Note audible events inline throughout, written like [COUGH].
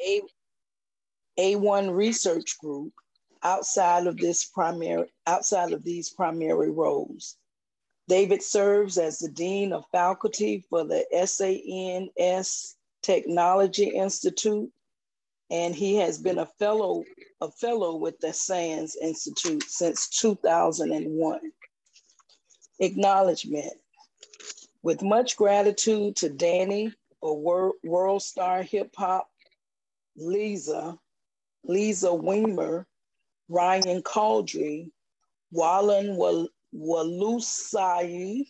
A, A1 Research Group outside of this primary outside of these primary roles. David serves as the Dean of Faculty for the SANS Technology Institute, and he has been a fellow, a fellow with the SANS Institute since 2001. Acknowledgement. With much gratitude to Danny, a wor world star hip hop, Lisa, Lisa Weimer, Ryan Caldry, Wallen Walusai,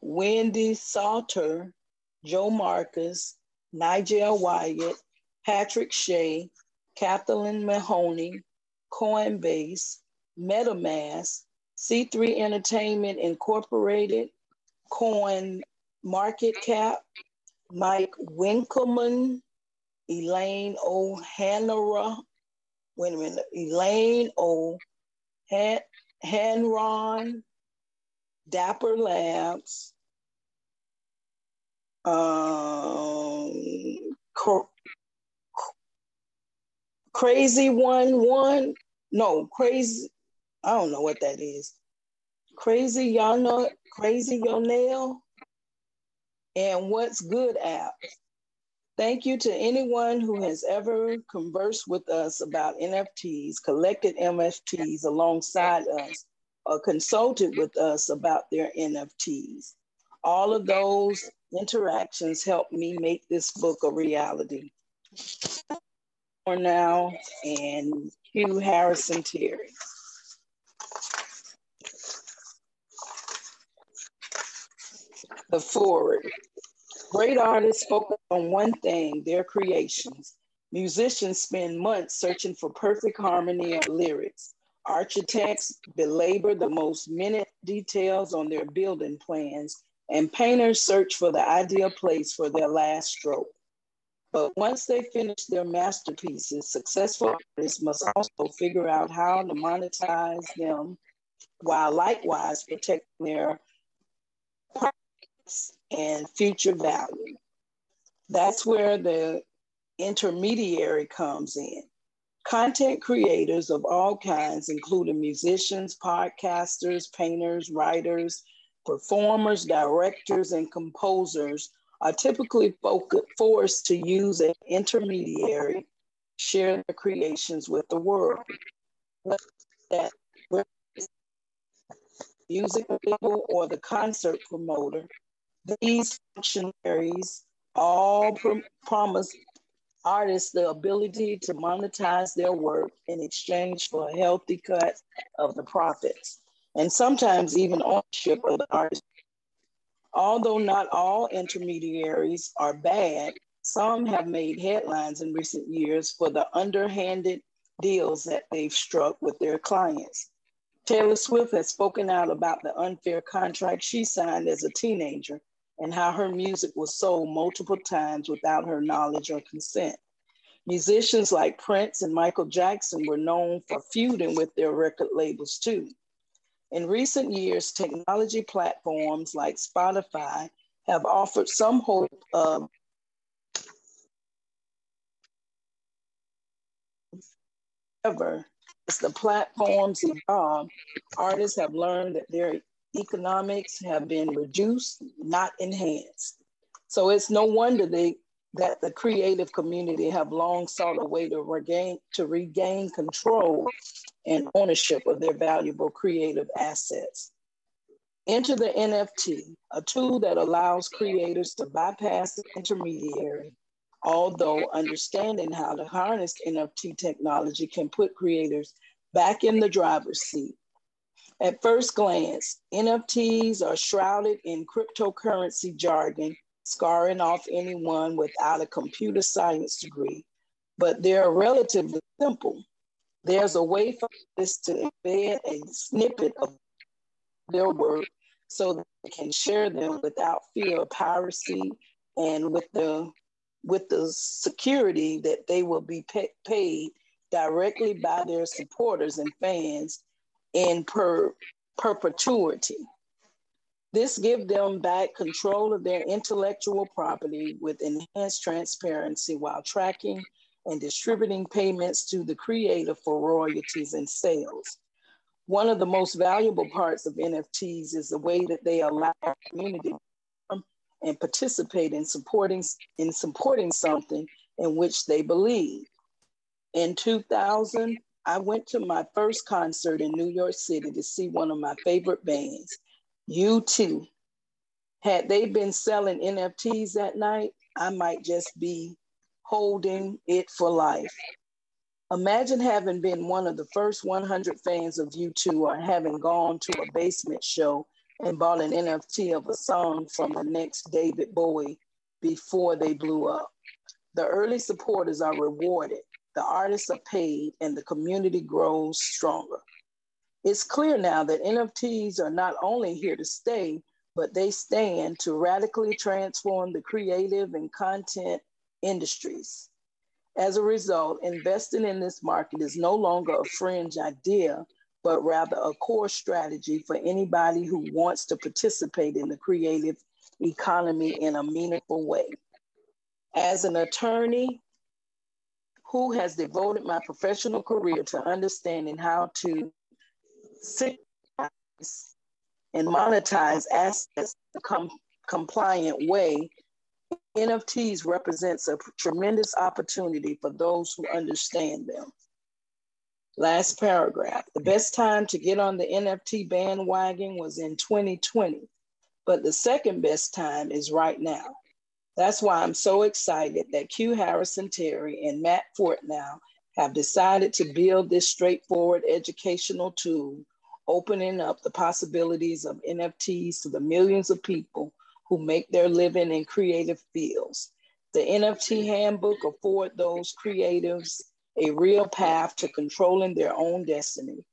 Wendy Salter, Joe Marcus, Nigel Wyatt, Patrick Shea, Kathleen Mahoney, Coinbase, MetaMask, C3 Entertainment Incorporated, Coin Market Cap, Mike Winkelman, Elaine O'Hanra, wait a minute, Elaine O. Han- Hanron, Dapper Labs, um, Crazy One One, no, Crazy, I don't know what that is. Crazy know, Crazy Your Nail, and What's Good app. Thank you to anyone who has ever conversed with us about NFTs, collected NFTs alongside us, or consulted with us about their NFTs. All of those interactions helped me make this book a reality. Fortnow, and QuHarrison Terry. The forward. Great artists focus on one thing, their creations. Musicians spend months searching for perfect harmony of lyrics. Architects belabor the most minute details on their building plans, and painters search for the ideal place for their last stroke. But once they finish their masterpieces, successful artists must also figure out how to monetize them while likewise protecting their and future value. That's where the intermediary comes in. Content creators of all kinds, including musicians, podcasters, painters, writers, performers, directors, and composers, are typically forced to use an intermediary share their creations with the world. That music label or the concert promoter these functionaries all pr- promise artists the ability to monetize their work in exchange for a healthy cut of the profits, and sometimes even ownership of the artist. Although not all intermediaries are bad, some have made headlines in recent years for the underhanded deals that they've struck with their clients. Taylor Swift has spoken out about the unfair contract she signed as a teenager and how her music was sold multiple times without her knowledge or consent. Musicians like Prince and Michael Jackson were known for feuding with their record labels too. In recent years, technology platforms like Spotify have offered some hope of However, as the platforms evolve, artists have learned that their economics have been reduced, not enhanced. So it's no wonder they that the creative community have long sought a way to regain to regain control and ownership of their valuable creative assets. Enter the NFT, a tool that allows creators to bypass the intermediary, although understanding how to harness NFT technology can put creators back in the driver's seat at first glance, NFTs are shrouded in cryptocurrency jargon, scarring off anyone without a computer science degree, but they're relatively simple. There's a way for this to embed a snippet of their work so they can share them without fear of piracy and with the with the security that they will be paid directly by their supporters and fans in per, perpetuity. This gives them back control of their intellectual property with enhanced transparency while tracking and distributing payments to the creator for royalties and sales. One of the most valuable parts of NFTs is the way that they allow the community and participate in supporting in supporting something in which they believe. In 2000, I went to my first concert in New York City to see one of my favorite bands, U2. Had they been selling NFTs that night, I might just be holding it for life. Imagine having been one of the first 100 fans of U2 or having gone to a basement show and bought an NFT of a song from the next David Bowie before they blew up. The early supporters are rewarded, the artists are paid, and the community grows stronger. It's clear now that NFTs are not only here to stay, but they stand to radically transform the creative and content industries. As a result, investing in this market is no longer a fringe idea, but rather a core strategy for anybody who wants to participate in the creative economy in a meaningful way. As an attorney who has devoted my professional career to understanding how to and monetize assets in a compliant way, NFTs represents a tremendous opportunity for those who understand them. Last paragraph. The best time to get on the NFT bandwagon was in 2020, but the second best time is right now. That's why I'm so excited that QuHarrison Terry and Matt Fortnow have decided to build this straightforward educational tool, opening up the possibilities of NFTs to the millions of people who make their living in creative fields. The NFT handbook afford those creatives a real path to controlling their own destiny.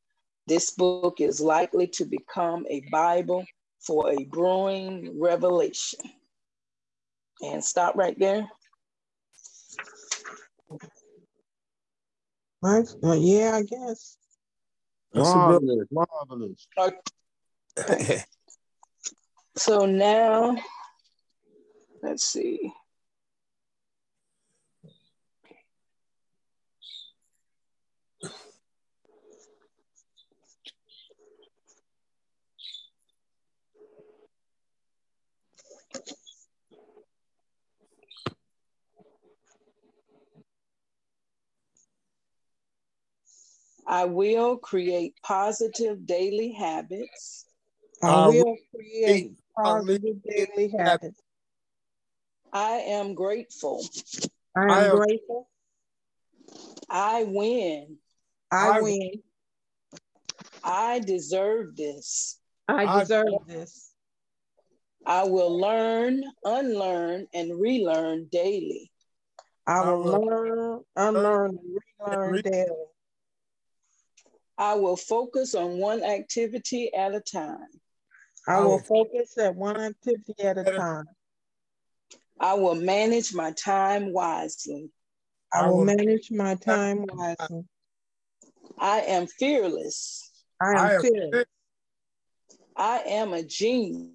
This book is likely to become a Bible for a brewing revelation. And stop right there. Right. Uh, yeah, I guess. Marvelous, marvelous. Okay. [LAUGHS] So now, let's see. I will create positive daily habits. I will create positive daily habits. I am grateful. I am, I am- grateful. I win. I, I- win. I deserve this. I I- deserve this. I will learn, unlearn, and relearn daily. I I will will learn, unlearn, and relearn daily. I will focus on one activity at a time. I I will will- focus at one activity at a time. I will manage my time wisely. I I will will- manage my time wisely. I am fearless. I am fearless. I am a genius.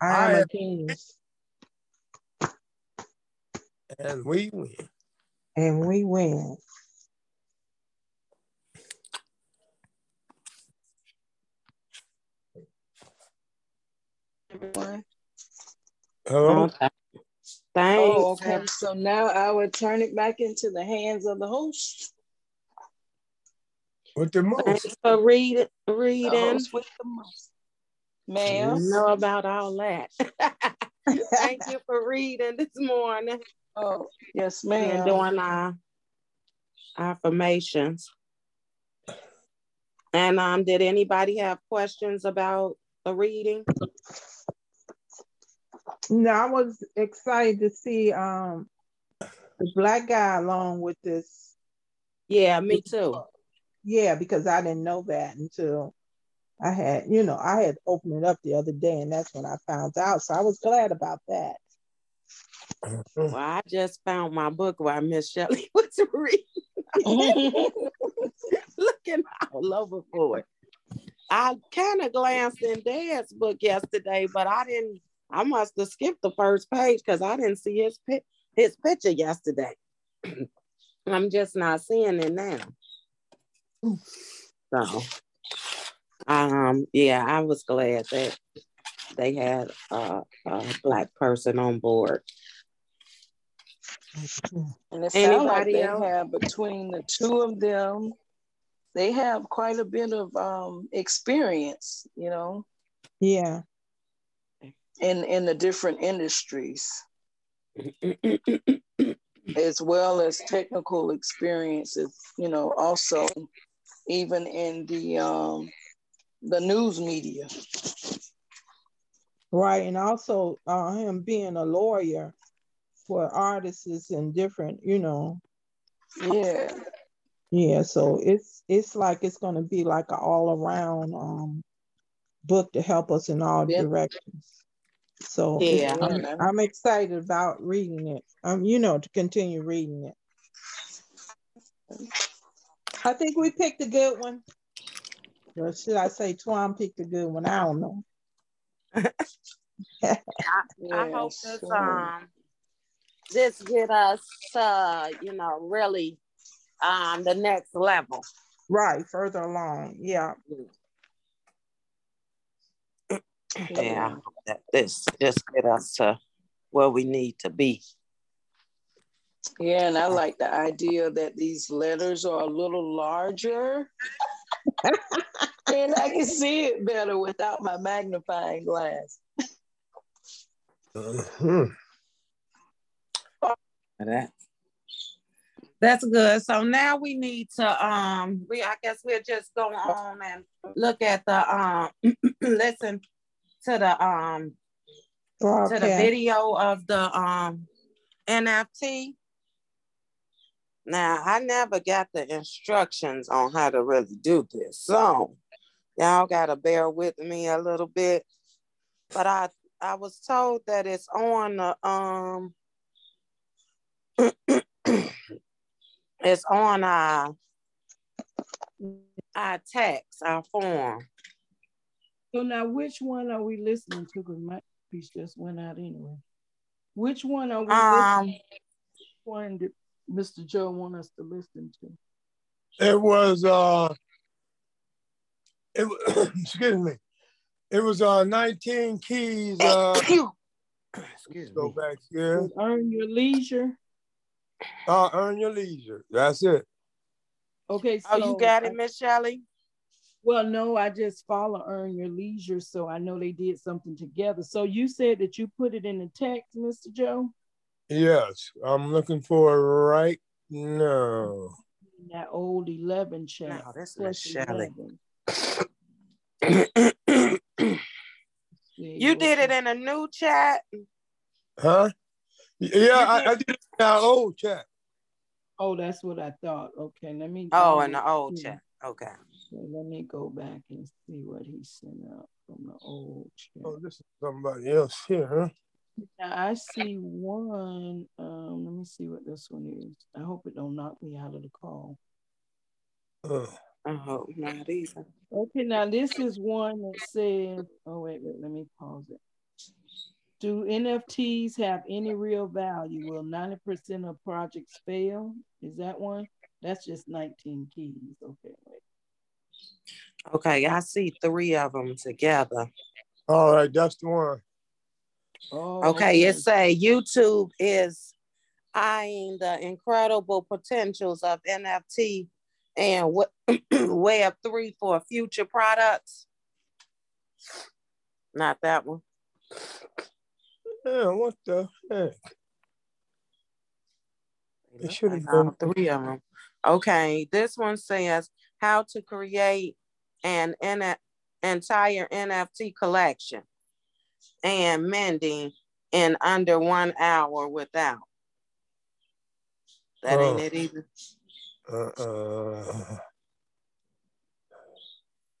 I I am a genius. and we win. And we win. Everyone. Hello? Okay. Thanks. Oh, okay. So now I will turn it back into the hands of the host. With the most. Thanks for read, reading. host with the most. Ma'am. Know about all that. [LAUGHS] Thank you for reading this morning Oh, yes, and ma'am. doing our affirmations. And um, did anybody have questions about the reading? No, I was excited to see um the black guy along with this. Yeah, me too. Yeah, because I didn't know that until I had, you know, I had opened it up the other day and that's when I found out. So I was glad about that. Well, I just found my book while Miss Shelley [LAUGHS] was reading, [LAUGHS] looking all over for it. I kind of glanced in Dad's book yesterday, but I didn't. I must have skipped the first page because I didn't see his his picture yesterday. [CLEARS THROAT] I'm just not seeing it now. So, um, yeah, I was glad that they had a, a black person on board. And it sounds like they else? have between the two of them, they have quite a bit of um, experience, you know. Yeah. In in the different industries. [CLEARS THROAT] as well as technical experiences, you know, also even in the um, the news media. Right, and also uh, him being a lawyer for artists and different, you know. Yeah. Yeah, so it's it's like it's going to be like an all around um, book to help us in all yeah. directions. So yeah, I'm, I'm, excited about reading it. Um, you know, to continue reading it. I think we picked a good one. Or should I say Twan picked a good one? I don't know. [LAUGHS] I, I hope this um this get us uh, you know, really um the next level. Right, further along. Yeah. Yeah, that this just get us to where we need to be. Yeah, and I like the idea that these letters are a little larger. [LAUGHS] and I can see it better without my magnifying glass. uh-huh. That, that's good. So now we need to um we I guess we'll just go on and look at the um [CLEARS THROAT] listen to the um to the video of the um NFT. Now I never got the instructions on how to really do this. So y'all gotta bear with me a little bit. But I I was told that it's on the um [CLEARS THROAT] it's on our our text, our form. So now, which one are we listening to? Because my piece just went out anyway. Which one are we um, listening? To? One did Mr. Joe want us to listen to? It was uh, it [COUGHS] excuse me, it was uh 19 keys. Uh, [COUGHS] excuse go me. back here. Earn your leisure. Uh, earn your leisure. That's it. Okay. So oh, you got it, Miss Shelley. Well, no, I just follow Earn Your Leisure, so I know they did something together. So you said that you put it in the text, Mr. Joe? Yes, I'm looking for it right now. That old 11 chat. No, that's Miss Shelley. you did it in a new chat? Huh? Yeah, I, I, did it in our old chat. Oh, that's what I thought. Okay, let me. Oh, in the old chat. Okay. So let me go back and see what he sent out from the old chat. Oh, this is somebody else here, huh? Now I see one. Um, let me see what this one is. I hope it don't knock me out of the call. Uh, I hope not either. Okay, now this is one that says, oh wait, wait, let me pause it. Do NFTs have any real value? Will 90% of projects fail? Is that one? That's just 19 keys. Okay, wait. Okay, I see three of them together. All right, that's the one. Oh, okay, it say YouTube is eyeing the incredible potentials of NFT and [CLEARS THROAT] Web three for future products. Not that one. Yeah, what the heck? It should have been three of them. Okay, this one says how to create an N- entire NFT collection and mending in under one hour without. That ain't it either. Uh-uh.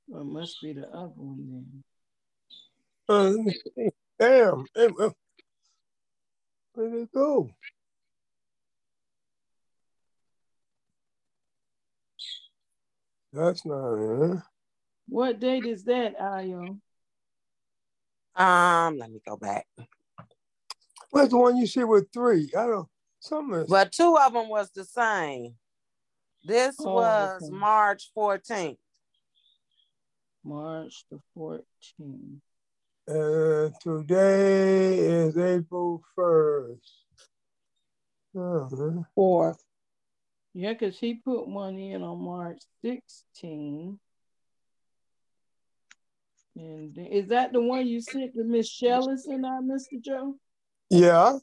Well, it must be the other one then. Uh, damn. Where did it go? That's not it. What date is that, Ayo? Um, let me go back. What's the one you see with three? I don't. Some. But two of them was the same. This oh, was okay. March 14th. March the 14th. Uh, today is April 1st. Uh-huh. Fourth. Yeah, because he put one in on March 16th. And is that the one you sent to Miss Shellis and I, Mr. Joe? Yeah.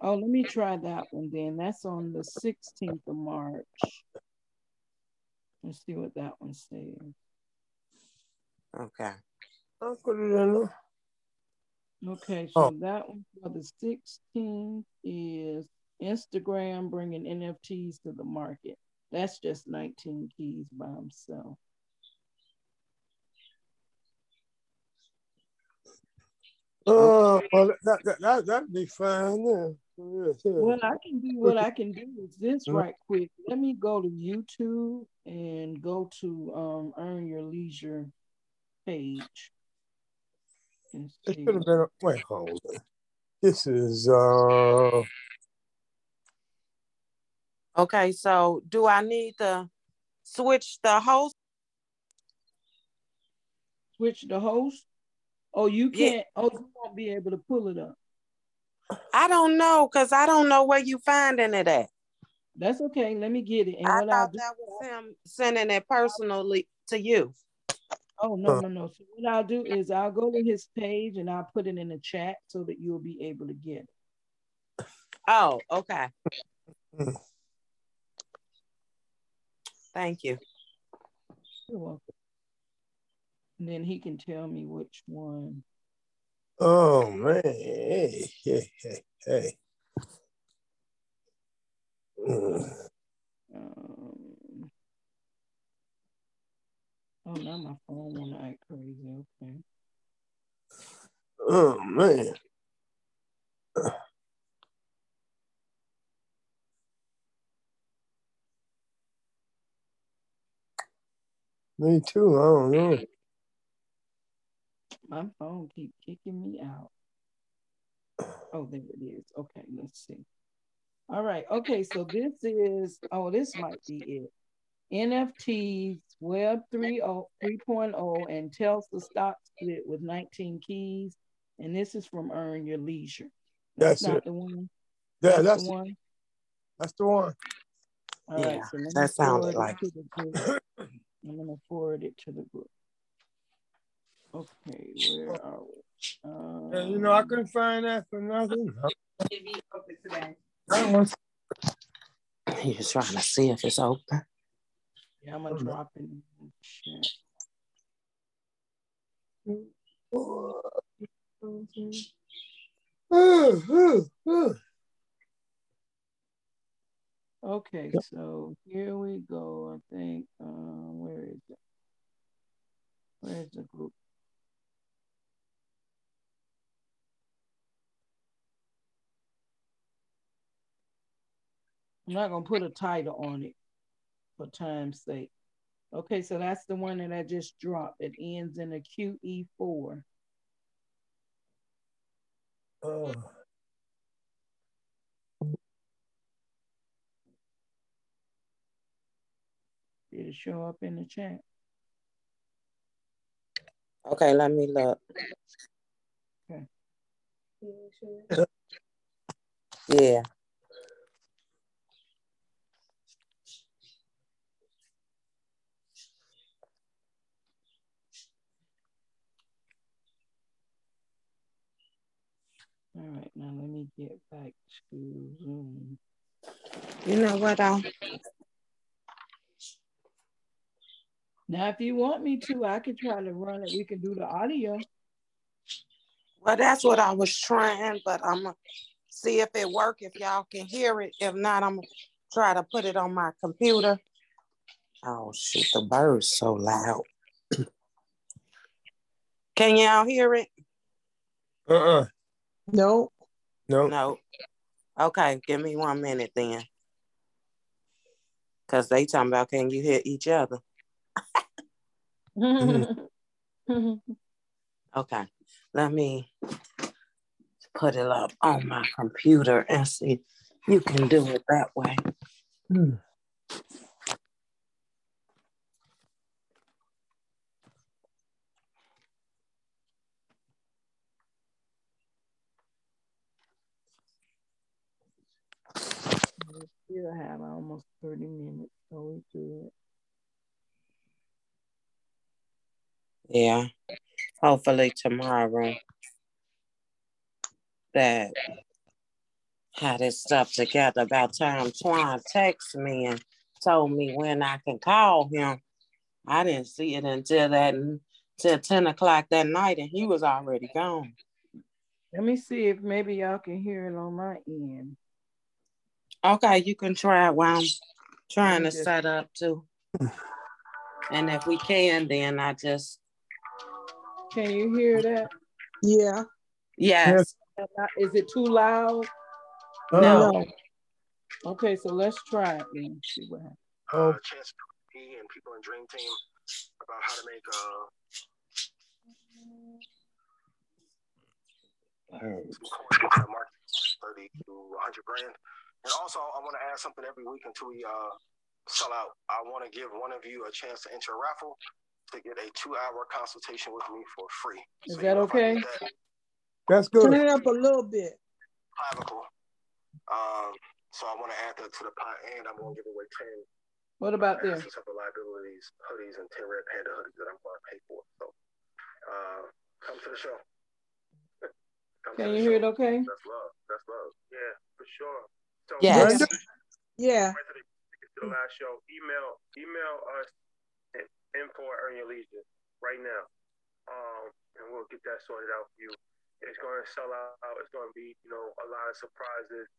Oh, let me try that one then. That's on the 16th of March. Let's see what that one says. Okay. I'll put it in Okay, so oh. that one for the 16th is Instagram bringing NFTs to the market. That's just 19 keys by himself. Oh, well, that, that, that, that'd be fine. Yeah. Yeah, yeah. What I can do, what I can do is this mm-hmm. right quick. Let me go to YouTube and go to um, Earn Your Leisure page. It should have been. Wait, hold on. This is. uh Okay, so do I need to switch the host? Switch the host? Oh, you can't. Yeah. Oh, you won't be able to pull it up. I don't know because I don't know where you finding it at. That's okay. Let me get it. And I thought that was him sending it personally to you. Oh no, no, no. So what I'll do is I'll go to his page and I'll put it in the chat so that you'll be able to get it. Oh, okay. Hmm. Thank you. You're welcome. And then he can tell me which one. Oh man, hey, hey, hey, hey. Um, oh, now my phone wanna act crazy. Okay. Oh man. Me too. I don't know. My phone keep kicking me out. Oh, there it is. Okay, let's see. All right. Okay, so this is, oh, this might be it. NFTs, Web 3.0, 3.0 and Tesla stock split with 19 keys. And this is from Earn Your Leisure. That's, that's not it. the one. Yeah, that's, that's the one. That's the one. All yeah, right, so that sounded like. [COUGHS] I'm gonna forward it to the group. Okay, where are we? Um, and, you know, I couldn't find that for nothing. You're just trying to see if it's open. Yeah, I'm gonna drop it in the chat. Okay, so here we go. I think, uh, where is it? Where's the group? I'm not gonna put a title on it for time's sake. Okay, so that's the one that I just dropped. It ends in a QE4. Oh. Uh. Did it show up in the chat? Okay, let me look. Okay. Yeah. All right, now let me get back to Zoom. You know what? I'll... now, if you want me to, I could try to run it. We can do the audio. Well, that's what I was trying, but I'm gonna see if it work. If y'all can hear it, if not, I'm gonna try to put it on my computer. Oh shoot, the bird's so loud. [CLEARS THROAT] can y'all hear it? Uh-uh. No. No. No. Okay, give me one minute then. Cause they talking about can you hit each other? [LAUGHS] okay, let me put it up on my computer and see you can do it that way. Hmm. Still have almost 30 minutes, so we good. Yeah. Hopefully tomorrow that had this stuff together about time Twan texted me and told me when I can call him. I didn't see it until that until 10 o'clock that night and he was already gone. Let me see if maybe y'all can hear it on my end. Okay, you can try it while I'm trying to set up too. [SIGHS] And if we can, then I just. Can you hear that? Yeah. Yes. Is it too loud? Uh, no. Okay, so let's try it and see what happens. Uh, chance me and people in Dream Team about how to make uh, uh market 30 to 100 grand. And also, I want to add something every week until we uh, sell out. I want to give one of you a chance to enter a raffle to get a two-hour consultation with me for free. Is so that okay? That, That's good. Turn it up a little bit. Clavicle. Um, so I want to add that to the pot, and I'm going to give away 10 what about uh, this? liabilities, hoodies, and 10 red panda hoodies that I'm going to pay for. So uh, come to the show. [LAUGHS] Can you hear it okay? That's love. That's love. Yeah, for sure. So yes. Yeah. To the last show, email email us at info at Earn Your Leisure right now, um, and we'll get that sorted out for you. It's going to sell out. It's going to be you know a lot of surprises.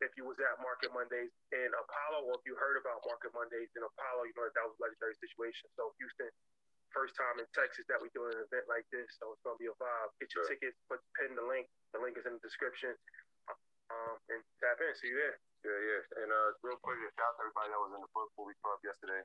If you was at Market Mondays in Apollo, or if you heard about Market Mondays in Apollo, you know that, that was a legendary situation. So Houston, first time in Texas that we're doing an event like this, so it's going to be a vibe. Get your sure. tickets, put pin the link. The link is in the description um, and tap in. See you there. Yeah, yeah. And uh, real quick, shout out to everybody that was in the book movie club yesterday.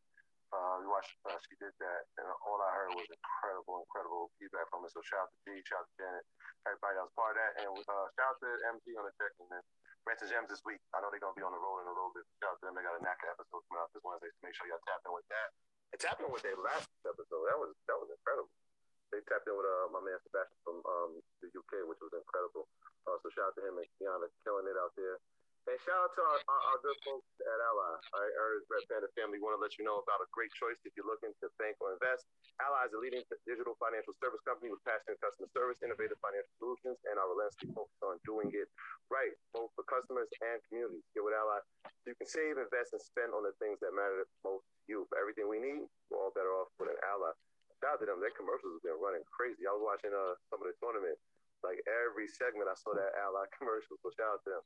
Uh, we watched. Uh, she did that, and all I heard was incredible, incredible feedback from it. So shout out to G, shout out to Janet, everybody that was part of that, and uh, shout out to MG on the check man. Rants and Gems this week. I know they're gonna be on the road in a little bit. Shout out to them. They got a NACA episode coming out this Wednesday. So make sure y'all tap in with that. And tap in with their last episode. That was that was incredible. They tapped in with uh, my man Sebastian from um, the UK, which was incredible. Uh, so shout out to him and Kiana killing it out there. And shout out to our, our, our good folks at Ally. All right, Ernest Red Panda family. Want to let you know about a great choice if you're looking to bank or invest. Ally is a leading digital financial service company with passionate customer service, innovative financial solutions, and our relentlessly focus on doing it right, both for customers and communities. Get with Ally you can save, invest, and spend on the things that matter most to you. For everything we need, we're all better off with an Ally. Shout out to them. Their commercials have been running crazy. I was watching uh, some of the tournament like every segment, I saw that Ally [LAUGHS] commercial. So shout out to them.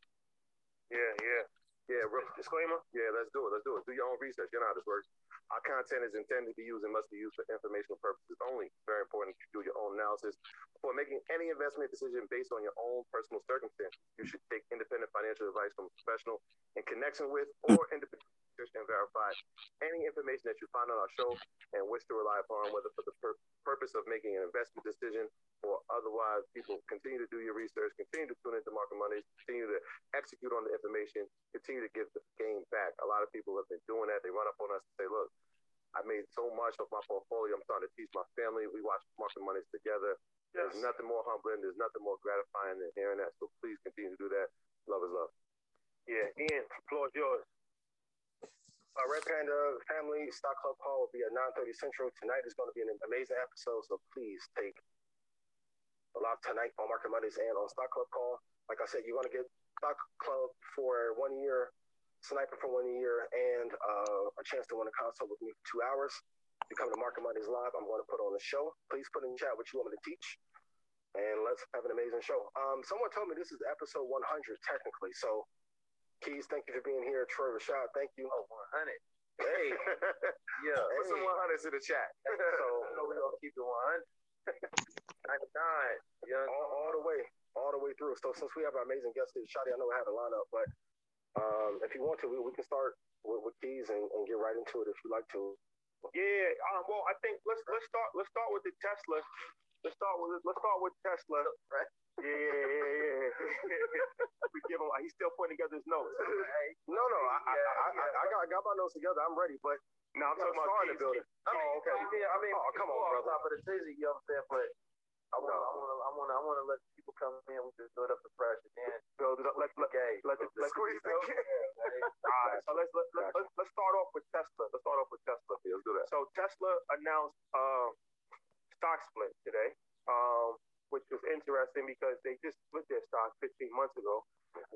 Yeah, yeah. Yeah, disclaimer. Yeah, let's do it. Let's do it. Do your own research. You know how this works. Our content is intended to be used and must be used for informational purposes only. Very important to do your own analysis before making any investment decision based on your own personal circumstances. You should take independent financial advice from a professional in connection with or independent and verify any information that you find on our show and wish to rely upon, whether for the pur- purpose of making an investment decision or otherwise. People continue to do your research, continue to tune into Market Monday, continue to execute on the information, continue to give the game back. A lot of people have been doing that. They run up on us and say, look, I made so much of my portfolio. I'm starting to teach my family. We watch Market Mondays together. Yes. There's nothing more humbling. There's nothing more gratifying than hearing that. So please continue to do that. Love is love. Yeah, Ian, floor is yours. Uh, Red Panda Family Stock Club call will be at 9:30 Central. Tonight is going to be an amazing episode, so please take a lot tonight on Market Mondays and on Stock Club call. Like I said, you're going to get Stock Club for one year, Sniper for one year, and uh, a chance to win a console with me for two hours. If you come to Market Mondays live, I'm going to put on a show. Please put in the chat what you want me to teach, and let's have an amazing show. Um, someone told me this is episode 100 technically, so Keys, thank you for being here. Troy Rashad, thank you. Oh, 100. Hey. [LAUGHS] yeah. Put hey. some 100s in the chat. [LAUGHS] so, we're going to keep it 100. [LAUGHS] 99. Yeah. All, all, the way. All the way through. So, since we have our amazing guest here, Shadi, I know I have a lineup, but um, if you want to, we, we can start with, with Keys and, and, get right into it if you like to. Yeah. Um. Well, I think let's let's start let's start with the Tesla. Let's start with let's start with Tesla. Right. Yeah, yeah, yeah, yeah. we give him. He's still putting together his notes. No, no, I, I, I, I, got, I got my notes together. I'm ready, but now I'm talking about the building. I mean, oh, okay. Yeah, I mean, oh, come on, brother. Top of the tizzy, you know what I'm saying? But I want, I want, I want, I want to let people come in. We just build up the pressure, then build it up. Let let gay. Let let squeeze the [LAUGHS] All right, so let's let, let, let's let's start off with Tesla. Let's start off with Tesla. Let's do that. So Tesla announced uh, stock split today. Um, which was interesting because they just split their stock 15 months ago.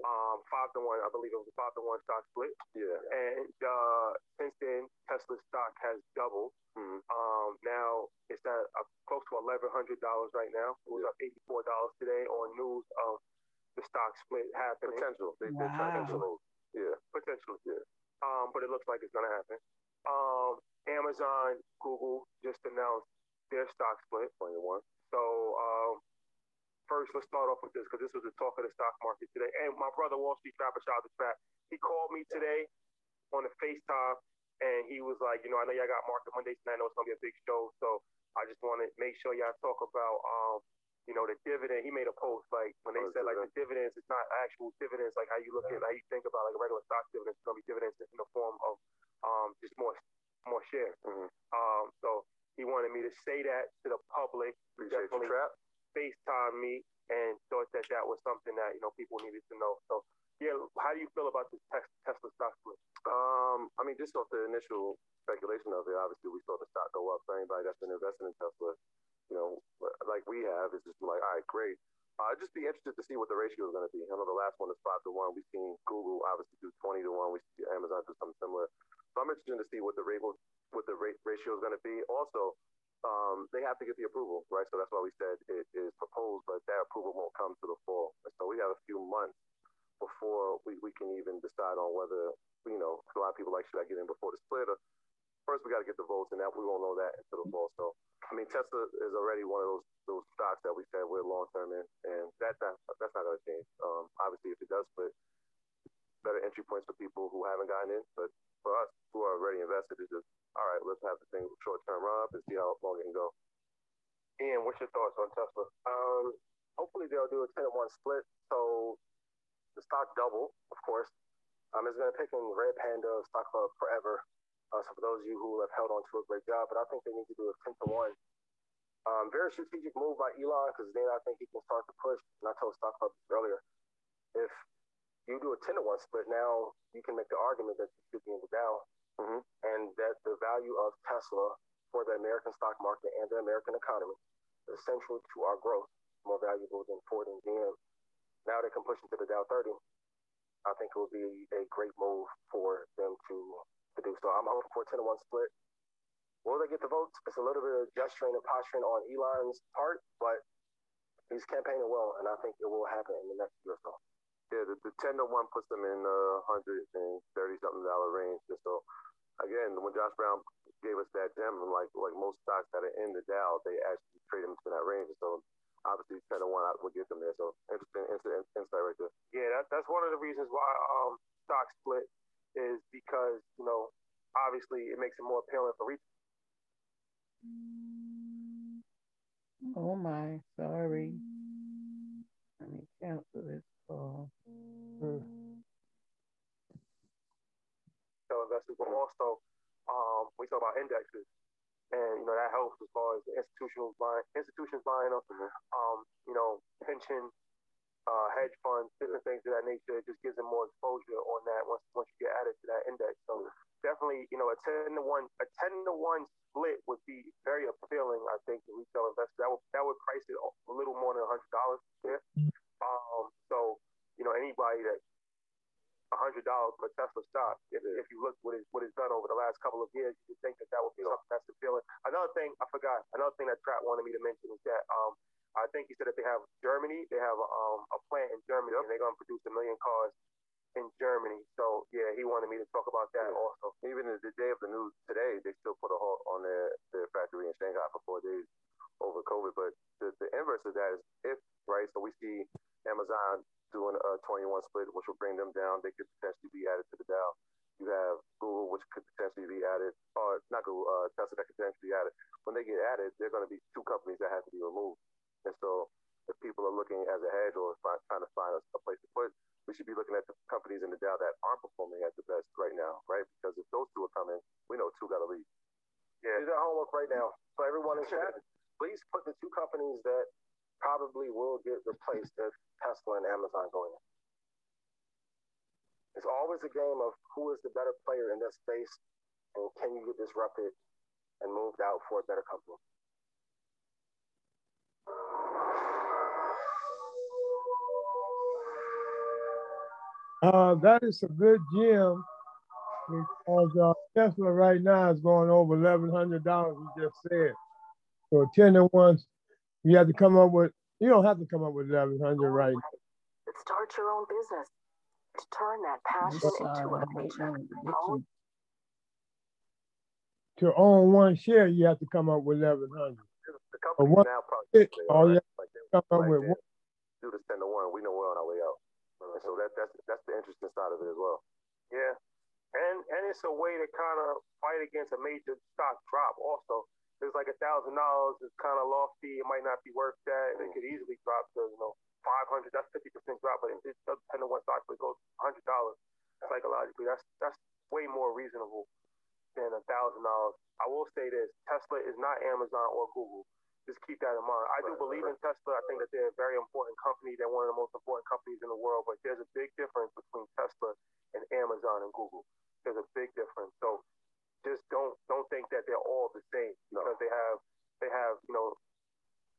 Um, five to one, I believe it was a five to one stock split. Yeah. And uh, since then, Tesla's stock has doubled. Mm-hmm. Um, now it's at uh, close to eleven hundred dollars right now. It was up eighty four dollars today on news of the stock split happening. Potential. They, wow. potential. Yeah. Potential. Yeah. Um, but it looks like it's gonna happen. Um, Amazon, Google just announced their stock split. Twenty one. So um, first, let's start off with this because this was the talk of the stock market today. And my brother Wall Street Trapper, shout out to Trap, he called me today on the FaceTime, and he was like, you know, I know y'all got Market Monday tonight. I know it's gonna be a big show, so I just want to make sure y'all talk about, um, you know, the dividend. He made a post like when they oh, said like the dividends, it's not actual dividends like how you look at how you think about like a regular stock dividend. It's gonna be dividends in the form of um, just more more shares. Mm-hmm. Um, so he wanted me to say that to the public. Appreciate Definitely trap. FaceTime me and thought that that was something that you know people needed to know. So yeah, how do you feel about this Tesla stock split? Um, I mean, just off the initial speculation of it, obviously we saw the stock go up. For anybody that's been investing in Tesla, you know, like we have, it's just like, all right, great. I'd just be interested to see what the ratio is going to be. I know the last one is five to one. We've seen Google obviously do twenty to one. We see Amazon do something similar. So I'm interested to see what the rate will what the rate ratio is going to be. Also, um, they have to get the approval, right? So that's why we said it is proposed, but that approval won't come to the fall. So we have a few months before we, we can even decide on whether, you know, a lot of people like, should I get in before the split? Or first, we got to get the votes, and that we won't know that until the fall. So, I mean, Tesla is already one of those those stocks that we said we're long term in, and that, that that's not going to change. Um, obviously, if it does split, better entry points for people who haven't gotten in, but for us who are already invested, it's just all right. Let's have the thing short term run up and see how long it can go. Ian, what's your thoughts on Tesla? Um, hopefully they'll do a ten to one split, so the stock double, of course. Um, it's been picking Red Panda Stock Club forever. Uh, so for those of you who have held on to a great job, but I think they need to do a ten to one. Um, very strategic move by Elon because then I think he can start to push. And I told Stock Club earlier, if you do a 10 to 1 split, now you can make the argument that you should be in the Dow mm-hmm. and that the value of Tesla for the American stock market and the American economy is central to our growth, more valuable than Ford and GM. Now they can push into the Dow 30. I think it would be a great move for them to, to do so. I'm hoping for a 10 to 1 split. Will they get the votes? It's a little bit of gesturing and posturing on Elon's part, but he's campaigning well, and I think it will happen in the next year or so. Yeah, the, the ten to one puts them in the uh, hundred and thirty something dollar range. And so again, when Josh Brown gave us that gem, like like most stocks that are in the Dow, they actually trade them to that range. And so obviously ten to one would get them there. So interesting insight, insight right there. Yeah, that, that's one of the reasons why um stock split is because you know obviously it makes it more appealing for retail. Oh my, sorry. Let me cancel this. So, mm. so investors, but also um, we talk about indexes, and you know that helps as far as the institutions buying institutions buying up, um, you know, pension, uh, hedge funds, different things of that nature. It just gives them more exposure on that once once you get added to that index. So definitely, you know, a ten to one, a ten to one split would be very appealing. I think to retail investors. That would that would price it a little more than a hundred dollars. Yeah. Um, so, you know, anybody that hundred dollars for Tesla stock. If, if you look what is what is done over the last couple of years, you would think that that would be something that's appealing. Another thing I forgot. Another thing that Trap wanted me to mention is that um, I think he said that they have Germany. They have a, um, a plant in Germany, yep. and they're going to produce a million cars in Germany. So yeah, he wanted me to talk about that yeah. also. Even the day of the news today, they still put a halt on their, their factory in Shanghai for four days over COVID. But the, the inverse of that is if right. So we see Amazon doing a 21 split, which will bring them down. They could potentially be added to the Dow. You have Google, which could potentially be added, or not Google, uh, Tesla that could potentially be added. When they get added, they're going to be two companies that have to be removed. And so if people are looking as a hedge or find, trying to find a, a place to put, we should be looking at the companies in the Dow that aren't performing at the best right now, right? Because if those two are coming, we know two got to leave. Yeah. Do that homework right now. So everyone in chat, please put the two companies that probably will get replaced if Tesla and Amazon go in. It's always a game of who is the better player in this space and can you get disrupted and moved out for a better company. Uh, that is a good gem because uh, Tesla right now is going over eleven hundred dollars. You just said so. Ten to ones, you have to come up with. You don't have to come up with eleven hundred right. Start your own business to turn that passion into a major. To own one share, you have to come up with eleven hundred. The company one now probably all you have to come up with one. Do the ten to one. We know we're on our way out. And so that that's that's the interesting side of it as well. Yeah, and and it's a way to kind of fight against a major stock drop. Also, there's like a thousand dollars. It's kind of lofty. It might not be worth that. It could easily drop to you know 500, that's 50% drop, but if it does depend on what stock, but it goes $100 psychologically, that's that's way more reasonable than a thousand dollars. I will say this: Tesla is not Amazon or Google. Just keep that in mind. I do believe in Tesla. I think that they're a very important company. They're one of the most important companies in the world. But there's a big difference between Tesla and Amazon and Google. There's a big difference. So just don't don't think that they're all the same because they have they have you know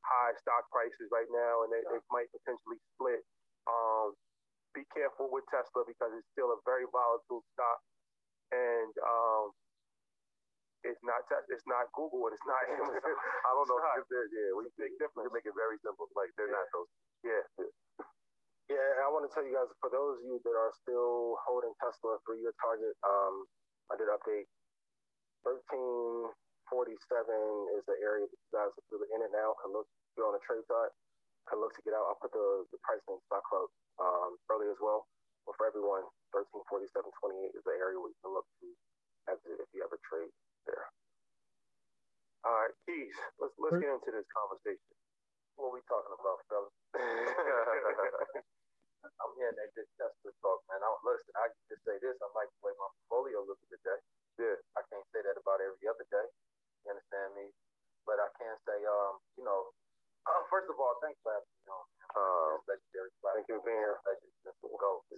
high stock prices right now, and they, they might potentially split. Um, be careful with Tesla because it's still a very volatile stock, and um, it's not it's not Google and it's not [LAUGHS] Amazon. I don't know if they're yeah. We big difference. Make it very simple. Like they're yeah. not those. Yeah. Yeah, I want to tell you guys, for those of you that are still holding Tesla for your target, um, I did update 13 47 is the area that you guys are really in and out. Can look, you're on the trade side, can look to get out. I'll put the, the price in stock club um, early as well. But for everyone, 13, 47, 28 is the area where you can look to exit if you ever trade there. All right, Keys, let's let's get into this conversation. What are we talking about, fellas? [LAUGHS] I'm hearing that good Tesla talk, man. I, listen, I can just say this. I like the way my portfolio looks today. Yeah. I can't say that about every other day. You understand me? But I can say, um, you know, uh, first of all, thanks for having me on. Uh, legendary Thank you for being here.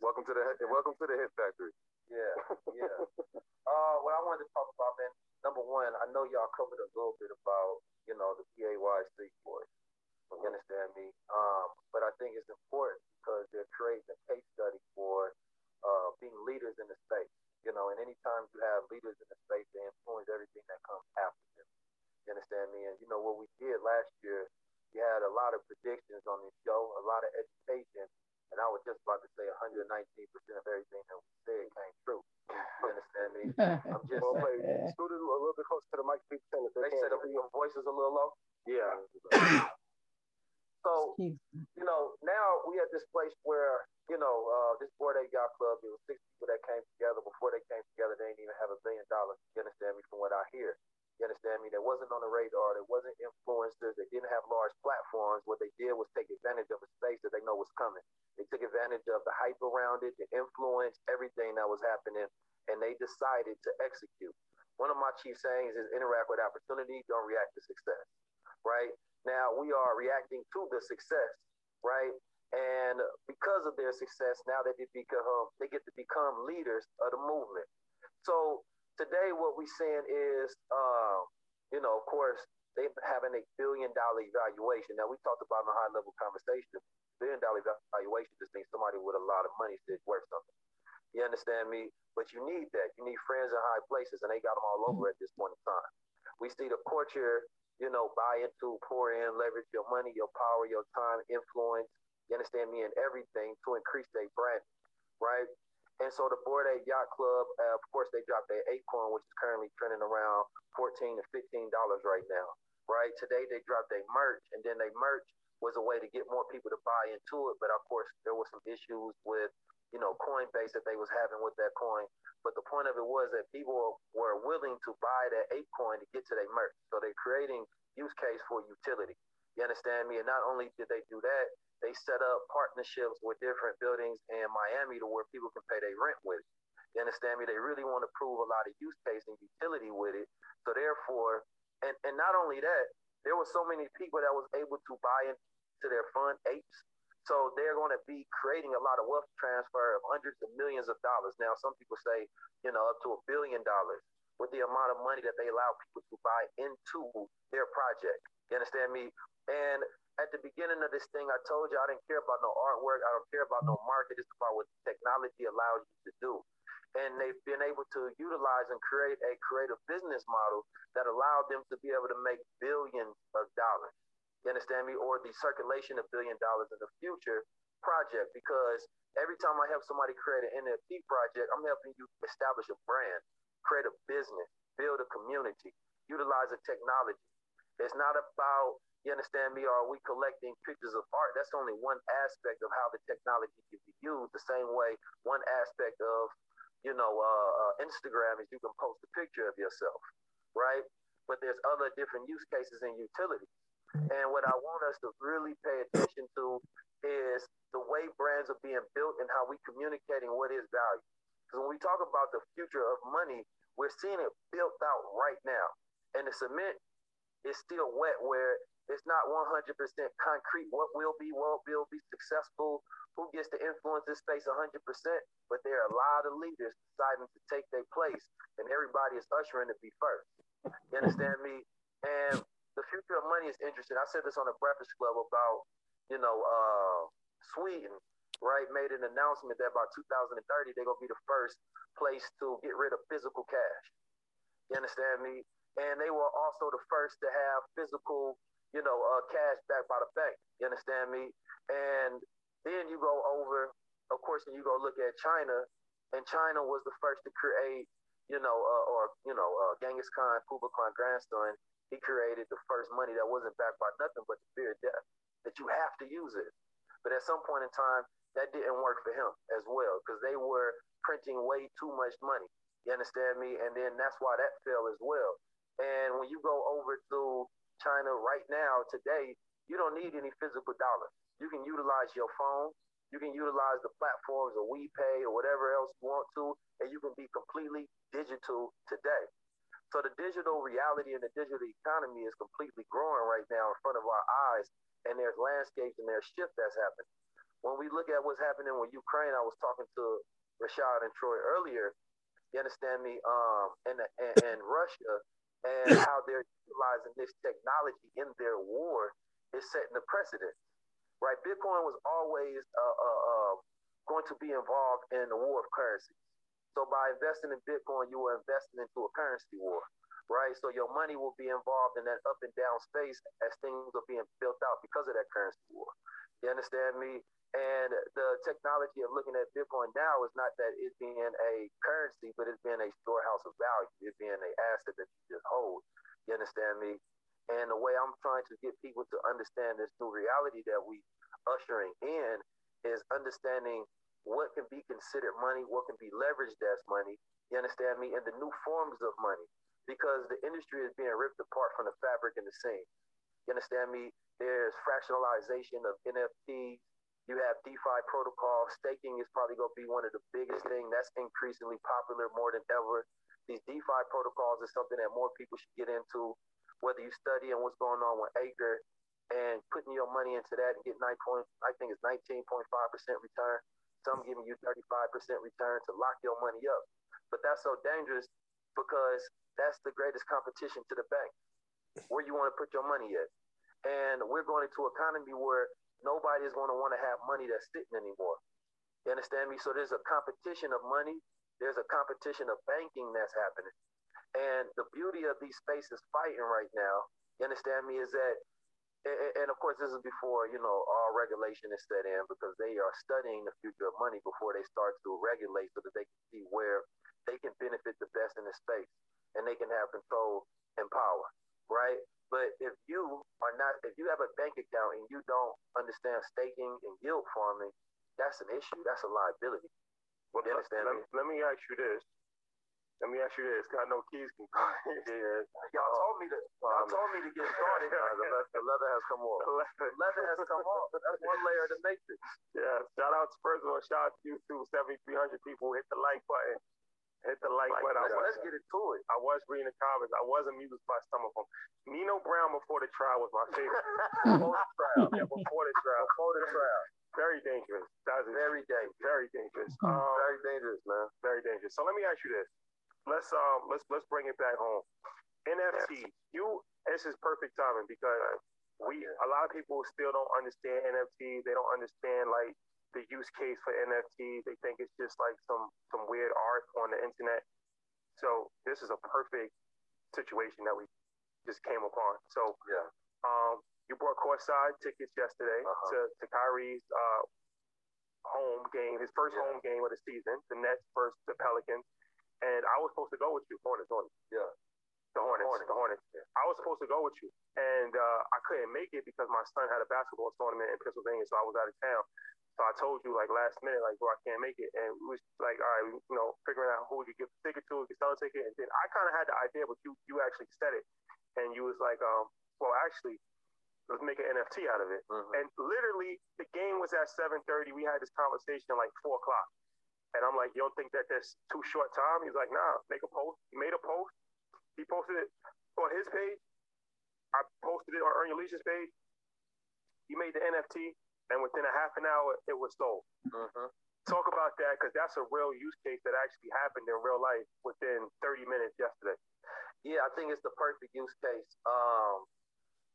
Welcome to the welcome to the Hit Factory. Yeah, [LAUGHS] yeah. uh, what I wanted to talk about, man. Number one, I know y'all covered a little bit about, you know, the BAYC boys. You understand me? Um, but I think it's important because they're creating a case study for uh, being leaders in the space. You know, and anytime you have leaders in the space, they influence everything that comes after them. You understand me? And you know what we did last year, we had a lot of predictions on this show, a lot of education, and I was just about to say 119% of everything that we said came true. You understand me? [LAUGHS] I'm just well, saying. Scoot a little bit closer to the mic. People saying they, they said your voice is a little low. Yeah. So you know, now we at this place where you know, uh, this Bored Ape Yacht Club, it was six people that came together. Before they came together, they didn't even have a billion dollars. You understand me from what I hear? You understand me? They wasn't on the radar. They wasn't influencers. They didn't have large platforms. What they did was take advantage of a space that they know was coming. They took advantage of the hype around it, the influence, everything that was happening, and they decided to execute. One of my chief sayings is interact with opportunity, don't react to success. Right? Now we are reacting to the success, right? And because of their success, now they become they get to become leaders of the movement. So today, what we're seeing is, um, you know, of course, they having a billion dollar evaluation. Now we talked about in a high level conversation. Billion dollar evaluation just means somebody with a lot of money is worth something. You understand me? But you need that. You need friends in high places, and they got them all over at this point in time. We see the courtier, you know, buy into, pour in, leverage your money, your power, your time, influence, you understand me? And everything to increase their brand, right? And so the Bored Ape Yacht Club, uh, of course, they dropped their ApeCoin, which is currently trending around 14 to 15 dollars right now, right? Today they dropped their merch, and then they merch was a way to get more people to buy into it. But of course, there were some issues with, you know, Coinbase that they was having with that coin. But the point of it was that people were willing to buy that ape coin to get to their merch. So they're creating use case for utility. You understand me? And not only did they do that, they set up partnerships with different buildings in Miami to where people can pay their rent with it. You understand me? They really want to prove a lot of use case and utility with it. So therefore, and, and not only that, there were so many people that was able to buy into their fund apes so they're going to be creating a lot of wealth transfer of hundreds of millions of dollars. Now, some people say, you know, up to a billion dollars with the amount of money that they allow people to buy into their project. You understand me? And at the beginning of this thing, I told you I didn't care about no artwork. I don't care about no market. It's about what technology allows you to do. And they've been able to utilize and create a creative business model that allowed them to be able to make billions of dollars. You understand me? Or the circulation of billion dollars in the future project because every time I help somebody create an NFT project, I'm helping you establish a brand, create a business, build a community, utilize a technology. It's not about, you understand me, are we collecting pictures of art? That's only one aspect of how the technology can be used. The same way, one aspect of, you know, uh, uh, Instagram is you can post a picture of yourself, right? But there's other different use cases and utilities. And what I want us to really pay attention to is the way brands are being built and how we communicating what is value. Because when we talk about the future of money, we're seeing it built out right now. And the cement is still wet where it's not 100% concrete what will be, what will be successful, who gets to influence this space 100%. But there are a lot of leaders deciding to take their place, and everybody is ushering to be first. You understand me? And the future of money is interesting. I said this on the Breakfast Club about, you know, uh, Sweden, right, made an announcement that by 2030 they're gonna be the first place to get rid of physical cash. You understand me? And they were also the first to have physical, you know, uh, cash backed by the bank. You understand me? And then you go over, of course, and you go look at China, and China was the first to create, you know, uh, or you know, uh, Genghis Khan, Kublai Khan grandson he created the first money that wasn't backed by nothing but the fear of death, that you have to use it. But at some point in time, that didn't work for him as well because they were printing way too much money. You understand me? And then that's why that fell as well. And when you go over to China right now, today, you don't need any physical dollar. You can utilize your phone. You can utilize the platforms of WePay or whatever else you want to, and you can be completely digital today. So the digital reality and the digital economy is completely growing right now in front of our eyes, and there's landscapes and there's shift that's happening. When we look at what's happening with Ukraine, I was talking to Rashad and Troy earlier. You understand me? Um, and and, and Russia and [COUGHS] how they're utilizing this technology in their war is setting the precedent, right? Bitcoin was always uh, uh, uh, going to be involved in the war of currency. So by investing in Bitcoin, you are investing into a currency war, right? So your money will be involved in that up and down space as things are being built out because of that currency war. You understand me? And the technology of looking at Bitcoin now is not that it being a currency, but it's being a storehouse of value. It being an asset that you just hold. You understand me? And the way I'm trying to get people to understand this new reality that we ushering in is understanding what can be considered money, what can be leveraged as money, you understand me, and the new forms of money. Because the industry is being ripped apart from the fabric and the seam. You understand me? There's fractionalization of NFTs. You have DeFi protocol. Staking is probably going to be one of the biggest things that's increasingly popular more than ever. These DeFi protocols is something that more people should get into, whether you study and what's going on with Anchor and putting your money into that and get 9 point, I think it's 19.5% return some giving you 35% return to lock your money up. But that's so dangerous because that's the greatest competition to the bank. Where you want to put your money at. And we're going into an economy where nobody is going to want to have money that's sitting anymore. You understand me? So there's a competition of money. There's a competition of banking that's happening. And the beauty of these spaces fighting right now, you understand me, is that and, of course, this is before you know all regulation is set in because they are studying the future of money before they start to regulate so that they can see where they can benefit the best in the space and they can have control and power, right? But if you are not, if you have a bank account and you don't understand staking and yield farming, that's an issue. That's a liability. Well, You let, understand let, me? let me ask you this. Let me ask you this. Got no keys can go [LAUGHS] here. Y'all told me to. Y'all told me to get started. the, le- the leather has come off. The leather has come off. That's one layer of the matrix. Yeah. Shout out to first of all, shout out to you too. Seventy three hundred people hit the like button. Hit the like, button. Let's, was, let's get into it. I was reading the comments. I was amused by some of them. Nino Brown before the trial was my favorite. [LAUGHS] Before the trial. yeah, before the trial. Before the trial. Very dangerous. That's. Very dangerous. very dangerous. Um, Very dangerous, man. very dangerous. So let me ask you this. Let's um let's let's bring it back home. NFT. You this is perfect timing because we a lot of people still don't understand NFT. They don't understand like the use case for NFT. They think it's just like some some weird art on the internet. So this is a perfect situation that we just came upon. So Yeah. um, you bought courtside tickets yesterday Uh-huh. to, to Kyrie's uh, home game, his first Yeah. home game of the season, the Nets versus the Pelicans. And I was supposed to go with you, Hornets, Hornets. Yeah. The Hornets, Hornets. the Hornets. Yeah. I was supposed to go with you, and uh, I couldn't make it because my son had a basketball tournament in Pennsylvania, so I was out of town. So I told you like last minute, like, bro, I can't make it, and we was like, all right, you know, figuring out who we could give the ticket to, could sell a ticket, and then I kind of had the idea, but you you actually said it, and you was like, um, well, actually, let's make an NFT out of it. Mhm. And literally, the game was at 7:30. We had this conversation like four o'clock, and I'm like, "You don't think that that's too short time?" He's like, "Nah, make a post." He made a post. He posted it on his page. I posted it on Earn Your Leisure's page. He made the NFT, and within a half an hour, it was sold. Mhm. Talk about that because that's a real use case that actually happened in real life within 30 minutes yesterday. Yeah, I think it's the perfect use case. Um,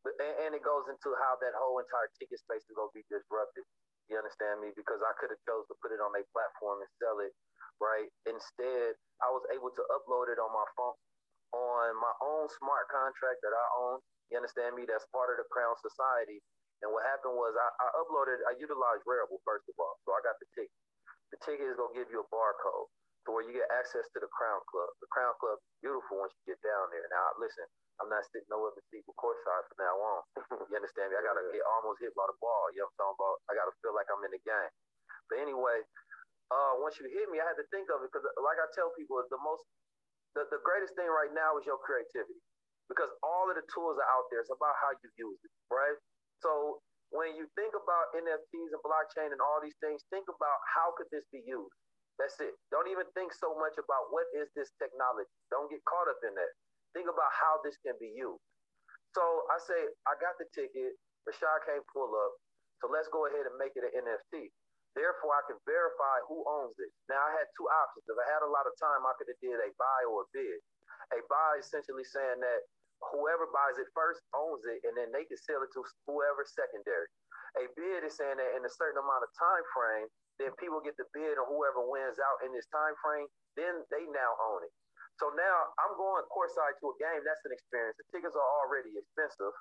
and, and it goes into how that whole entire ticket space is going to be disrupted. You understand me? Because I could have chose to put it on a platform and sell it, right? Instead, I was able to upload it on my phone, on my own smart contract that I own. You understand me? That's part of the Crown Society. And what happened was I, I uploaded, I utilized Rarible first of all. So I got the ticket. The ticket is going to give you a barcode to where you get access to the Crown Club. The Crown Club is beautiful once you get down there. Now, listen, I'm not sitting nowhere but seat with courtside from now on. You understand me? I gotta get almost hit by the ball. You know what I'm talking about? I gotta feel like I'm in the game. But anyway, uh, once you hit me, I had to think of it because, like I tell people, the most, the, the greatest thing right now is your creativity because all of the tools are out there. It's about how you use it, right? So when you think about NFTs and blockchain and all these things, think about how could this be used. That's it. Don't even think so much about what is this technology. Don't get caught up in that. Think about how this can be used. So I say, I got the ticket. Rashad can't pull up. So let's go ahead and make it an NFT. Therefore, I can verify who owns it. Now, I had two options. If I had a lot of time, I could have did a buy or a bid. A buy essentially saying that whoever buys it first owns it, and then they can sell it to whoever secondary. A bid is saying that in a certain amount of time frame, then people get the bid, and whoever wins out in this time frame, then they now own it. So now I'm going courtside to a game. That's an experience. The tickets are already expensive.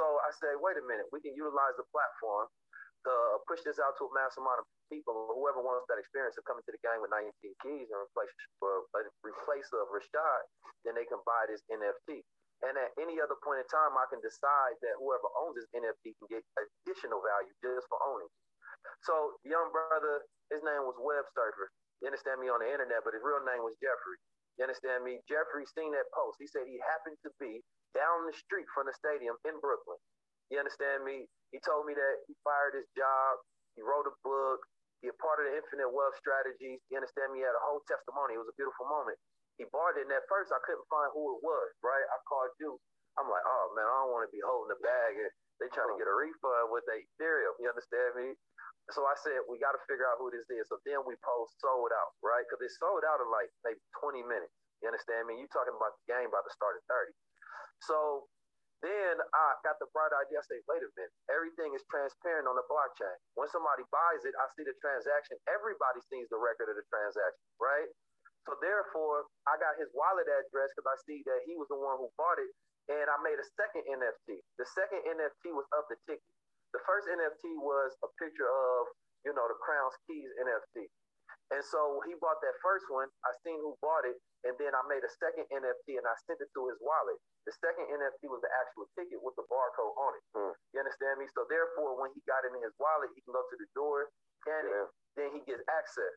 So I say, wait a minute, we can utilize the platform to push this out to a mass amount of people. Whoever wants that experience of coming to the game with 19 keys and replace for uh, replace of Rashad, then they can buy this NFT. And at any other point in time, I can decide that whoever owns this NFT can get additional value just for owning. So young brother, his name was Web Surfer. You understand me on the internet, but his real name was Jeffrey. You understand me? Jeffrey seen that post. He said he happened to be down the street from the stadium in Brooklyn. You understand me? He told me that he fired his job. He wrote a book. He a part of the Infinite Wealth Strategies. You understand me? He had a whole testimony. It was a beautiful moment. He bought it, and at first I couldn't find who it was. Right? I called you. I'm like, oh man, I don't want to be holding the bag. And they trying to get a refund with their Ethereum. You understand me? So I said, we got to figure out who this is. So then we post sold out, right? Because it sold out in like maybe 20 minutes. You understand me? You talking about the game about to start at 30. So then I got the bright idea. I say, wait a minute, everything is transparent on the blockchain. When somebody buys it, I see the transaction. Everybody sees the record of the transaction, right? So therefore, I got his wallet address because I see that he was the one who bought it, and I made a second NFT. The second NFT was of the ticket. The first NFT was a picture of, you know, the Crown's Keys NFT. And so he bought that first one. I seen who bought it, and then I made a second NFT and I sent it to his wallet. The second NFT was the actual ticket with the barcode on it. Hmm. You understand me? So therefore, when he got it in his wallet, he can go to the door, scan it, then he gets access.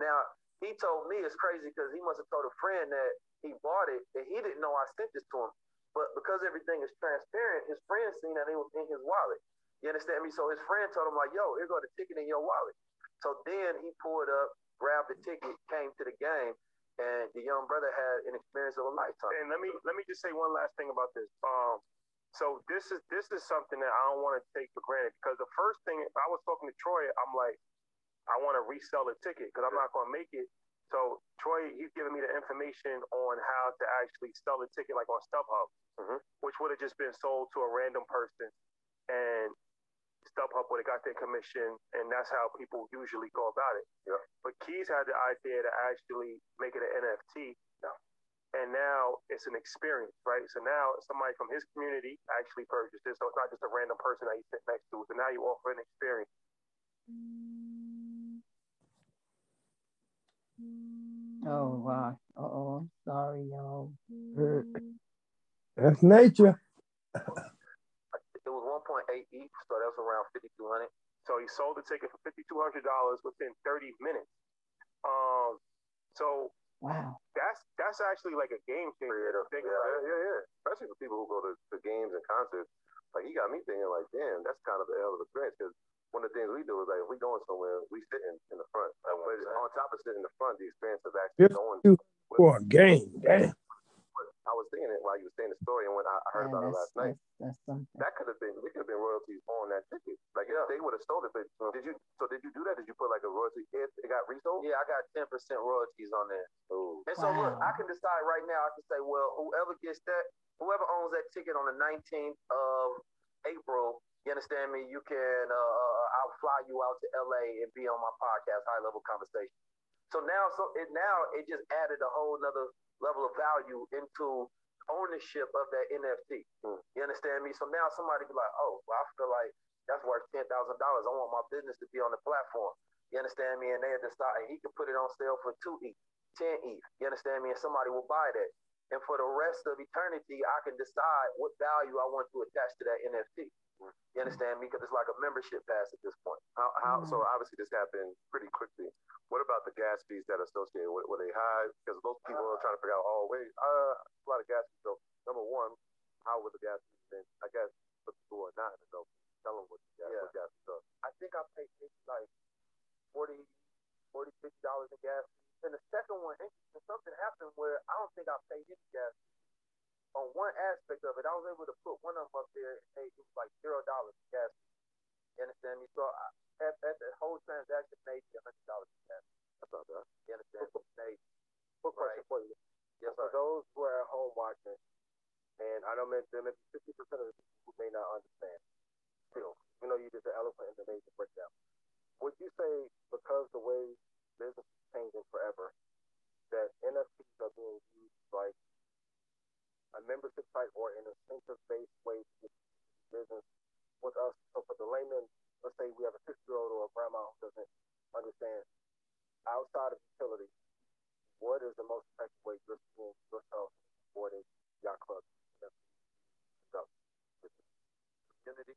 Now, he told me it's crazy because he must have told a friend that he bought it and he didn't know I sent this to him. But because everything is transparent, his friend seen that it was in his wallet. You understand me? So his friend told him like, "Yo, here go the ticket in your wallet." So then he pulled up, grabbed the ticket, came to the game, and the young brother had an experience of a lifetime. And let me let me just say one last thing about this. Um, so this is this is something that I don't want to take for granted because the first thing I was talking to Troy, I'm like, I want to resell the ticket because I'm not going to make it. So Troy, he's giving me the information on how to actually sell the ticket, like on StubHub, Mhm. which would have just been sold to a random person, and StubHub would have got their commission, and that's how people usually go about it. Yeah. But Keys had the idea to actually make it an NFT, and now it's an experience, right? So now somebody from his community actually purchased it, so it's not just a random person that you sit next to. So now you offer an experience. Oh wow. Oh, sorry, y'all. That's nature. It was 1.8 each, so that was around 5,200. So he sold the ticket for fifty two hundred dollars within thirty minutes. Um, so Wow. that's that's actually like a game changer. Creative. Think Yeah, yeah, yeah. Especially for people who go to, to games and concerts. Like, he got me thinking, like, damn, that's kind of a hell of a experience. Because one of the things we do is, like, if we going somewhere, we sit in, in the front. Like, but on top of sitting in the front, the experience of actually going. Fifty-two For a game, damn. I was thinking it while you were saying the story, and when I I heard Yeah, about it last night, that's, that's that could have been, we could have been royalties on that ticket. Like, if they would have sold it, but did you, so did you do that? Did you put like a royalty if it got resold? Yeah, I got 10% royalties on there. Oh, And so look, I can decide right now. I can say, well, whoever gets that, whoever owns that ticket on the 19th of April, you understand me? You can, uh, I'll fly you out to LA and be on my podcast, High Level Conversation. So now, so it now it just added a whole nother level of value into ownership of that NFT. Hmm. You understand me? So now somebody be like, oh, well, I feel like that's worth ten thousand dollars. I want my business to be on the platform. You understand me? And they decide he can put it on sale for two ETH, ten ETH. You understand me? And somebody will buy that. And for the rest of eternity, I can decide what value I want to attach to that NFT. You understand me? Because it's like a membership pass at this point. How, how, so obviously this happened pretty quickly. What about the gas fees that are associated with, were they high? Because those people are trying to figure out, oh, wait, uh, a lot of gas fees. So number one, how would the gas fees been? I guess for people who are not in the know, tell them what the gas, Yeah. what gas fees are. I think I paid like 40 40 50 dollars in gas. And the second one, interesting, something happened where I don't think I paid any gas. On one aspect of it, I was able to put one of them up there and pay it was like zero dollars gas. You understand me? So I, at, at the whole transaction, maybe a hundred dollars in gas. That's not bad. You understand? Maybe. Quick question for you. Yes, For sir. those who are at home watching, and I know maybe there may be fifty percent of the people who may not understand. Still, you know, you did the eloquent and amazing breakdown. Would you say because the way business is changing forever, that NFTs are being used like a membership site or an incentive-based way to get business with us? So for the layman, let's say we have a six-year-old or a grandma who doesn't understand outside of utility, what is the most effective way you're seeing yourself supporting yacht club? community.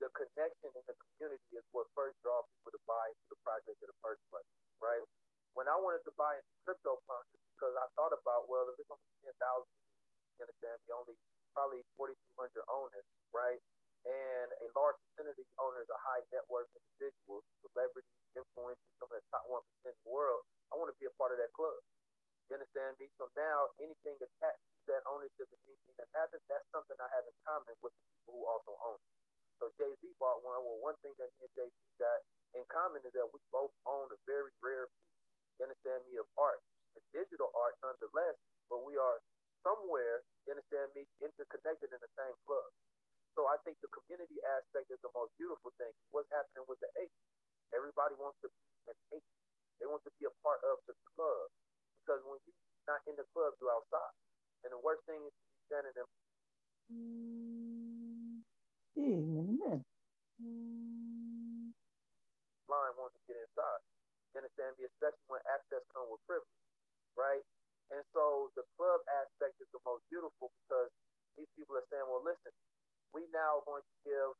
The connection in the community is what first draws people to buy into the project in the first place, right? When I wanted to buy into it's because I thought about, well, if it's only 10,000, you understand, the only probably 4,200 owners, right? And a large percentage of these owners are high net worth individuals, celebrities, influencers, some of the top 1% in the world. I want to be a part of that club. You understand me? So now anything attached to that ownership and anything that happens, that's something I have in common with the people who also own. So Jay Z bought one. Well, one thing that me and Jay Z got in common is that we both own a very rare piece, you understand me, of art. A digital art nonetheless, but we are somewhere, you understand me, interconnected in the same club. So I think the community aspect is the most beautiful thing. What's happening with the eight? Everybody wants to be an eight. They want to be a part of the club. Because when you're not in the club, you're outside. And the worst thing is to be standing in Amen. line wanting to get inside. You understand me? Especially when access comes with privilege, right? And so the club aspect is the most beautiful because these people are saying, well, listen, we now are going to give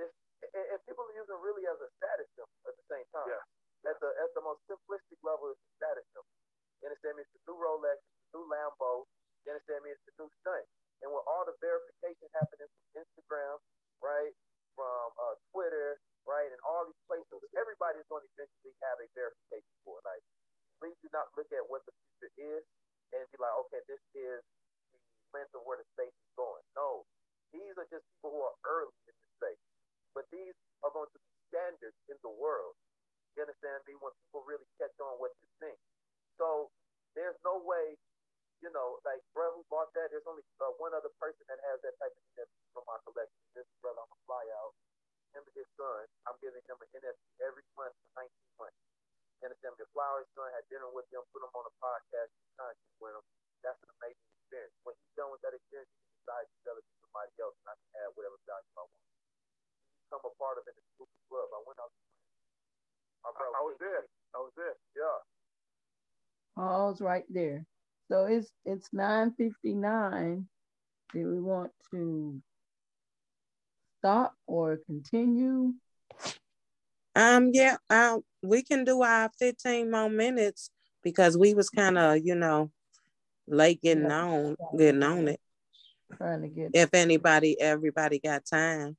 this, and, and people are using really as a status symbol at the same time. Yeah. at the at the most simplistic level is the status symbol. You understand me? It's the new Rolex, the new Lambo. You understand me? It's the new stunt. And with all the verification happening from Instagram, right, from uh, Twitter, right, and all these places, everybody's going to eventually have a verification for it. Like, please do not look at what the future is and be like, okay, this is the length of where the space is going. No, these are just people who are early in the space, but these are going to be standards in the world. You understand me? When people really catch on what you think. So there's no way, you know, like bro who bought that. There's only uh, one other person that has that type of NFT from my collection. This brother, I'm gonna fly out. Him and his son. I'm giving him an NFT every month for 19 months. You understand? The Flowers son had dinner with them, put them on a podcast, content with them. That's an amazing experience. When he's done with that experience, he can decide to sell it to somebody else, and I can add whatever value I want. Become a part of it in the club. I went out. I, I was there. I was there. Yeah. Paul's right there. So it's it's 959. Do we want to stop or continue? Um, yeah, um, we can do our 15 more minutes because we was kind of, you know, late getting yeah. on, getting on it. Trying to get if anybody, everybody got time.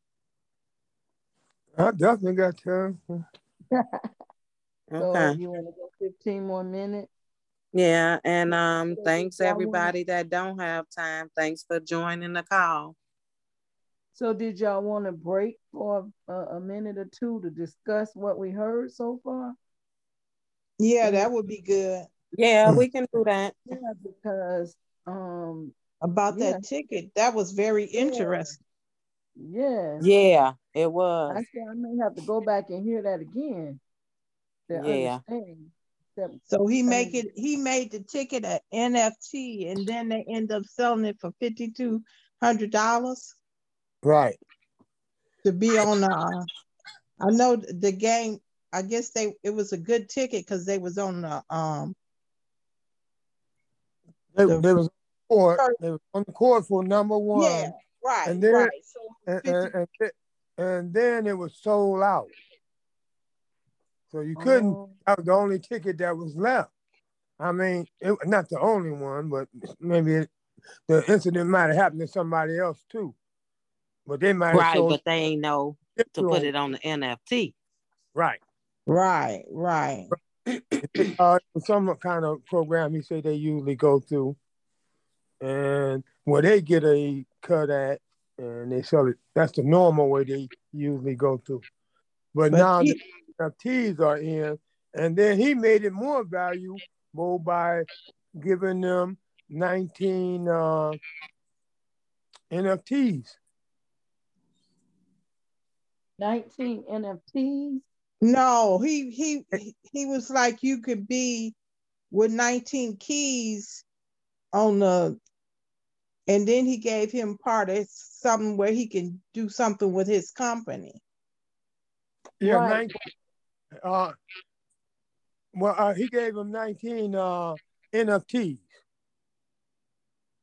I definitely got time. [LAUGHS] okay. So you want to go 15 more minutes? Yeah, and um, thanks everybody that don't have time. Thanks for joining the call. So, did y'all want to break for a, a, minute or two to discuss what we heard so far? Yeah, that would be good. Yeah, we can do that. [CLEARS THROAT] Yeah, because um about yeah. that ticket, that was very interesting. Yeah. Yeah, it was. I I may have to go back and hear that again. yeah. Understand. So he make it. He made the ticket an NFT, and then they end up selling it for fifty two hundred dollars. Right. To be on. Uh, I know the game. I guess they. It was a good ticket because they was on the. Um. They, the, they was court. They was on the court for number one. Yeah. Right. And then, right. So and, and, and, and then it was sold out. So you couldn't, oh. that was the only ticket that was left. I mean, it, not the only one, but maybe it, the incident might have happened to somebody else too. But they might right, but they ain't know to put it on the NFT. Right. Right, right. [CLEARS THROAT] uh, some kind of program he said they usually go through, and where they get a cut at, and they sell it. That's the normal way they usually go through. But, but now he, NFTs are in, and then he made it more valuable by giving them 19 uh, NFTs. 19 NFTs? No, he he he was like you could be with 19 keys on the and then he gave him part of something where he can do something with his company. Yeah, right. 19, uh, well, uh, he gave him 19 uh, NFTs.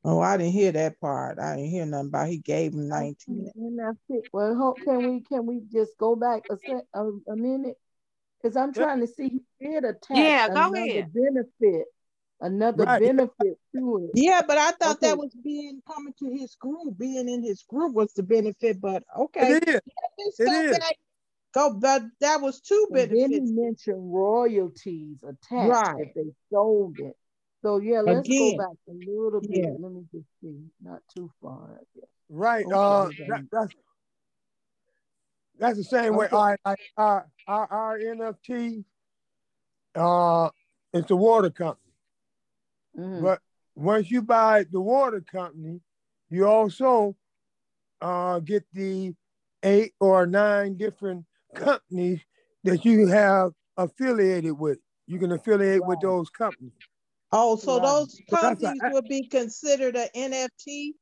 Oh, I didn't hear that part. I didn't hear nothing about he gave him 19. NFT. Well, hope, can we can we just go back a sec, a, a minute? Because I'm trying to see he did attach yeah, go another ahead. benefit, another Right. benefit to it. Yeah, but I thought that was being coming to his group, being in his group was the benefit. But okay, It is. let's go is. back. Go, but that was two And then he benefits. mentioned royalties attached Right. if they sold it. So yeah, let's Again. go back a little bit. Yeah. Let me just see, not too far. Right. Okay, Uh, that, that's that's the same way. Okay. Our, our our our NFT, uh, it's the water company. Mhm. But once you buy the water company, you also uh, get the eight or nine different companies that you have affiliated with. You can affiliate with those companies. Oh, so Right. those But that's a- companies would be considered an NFT.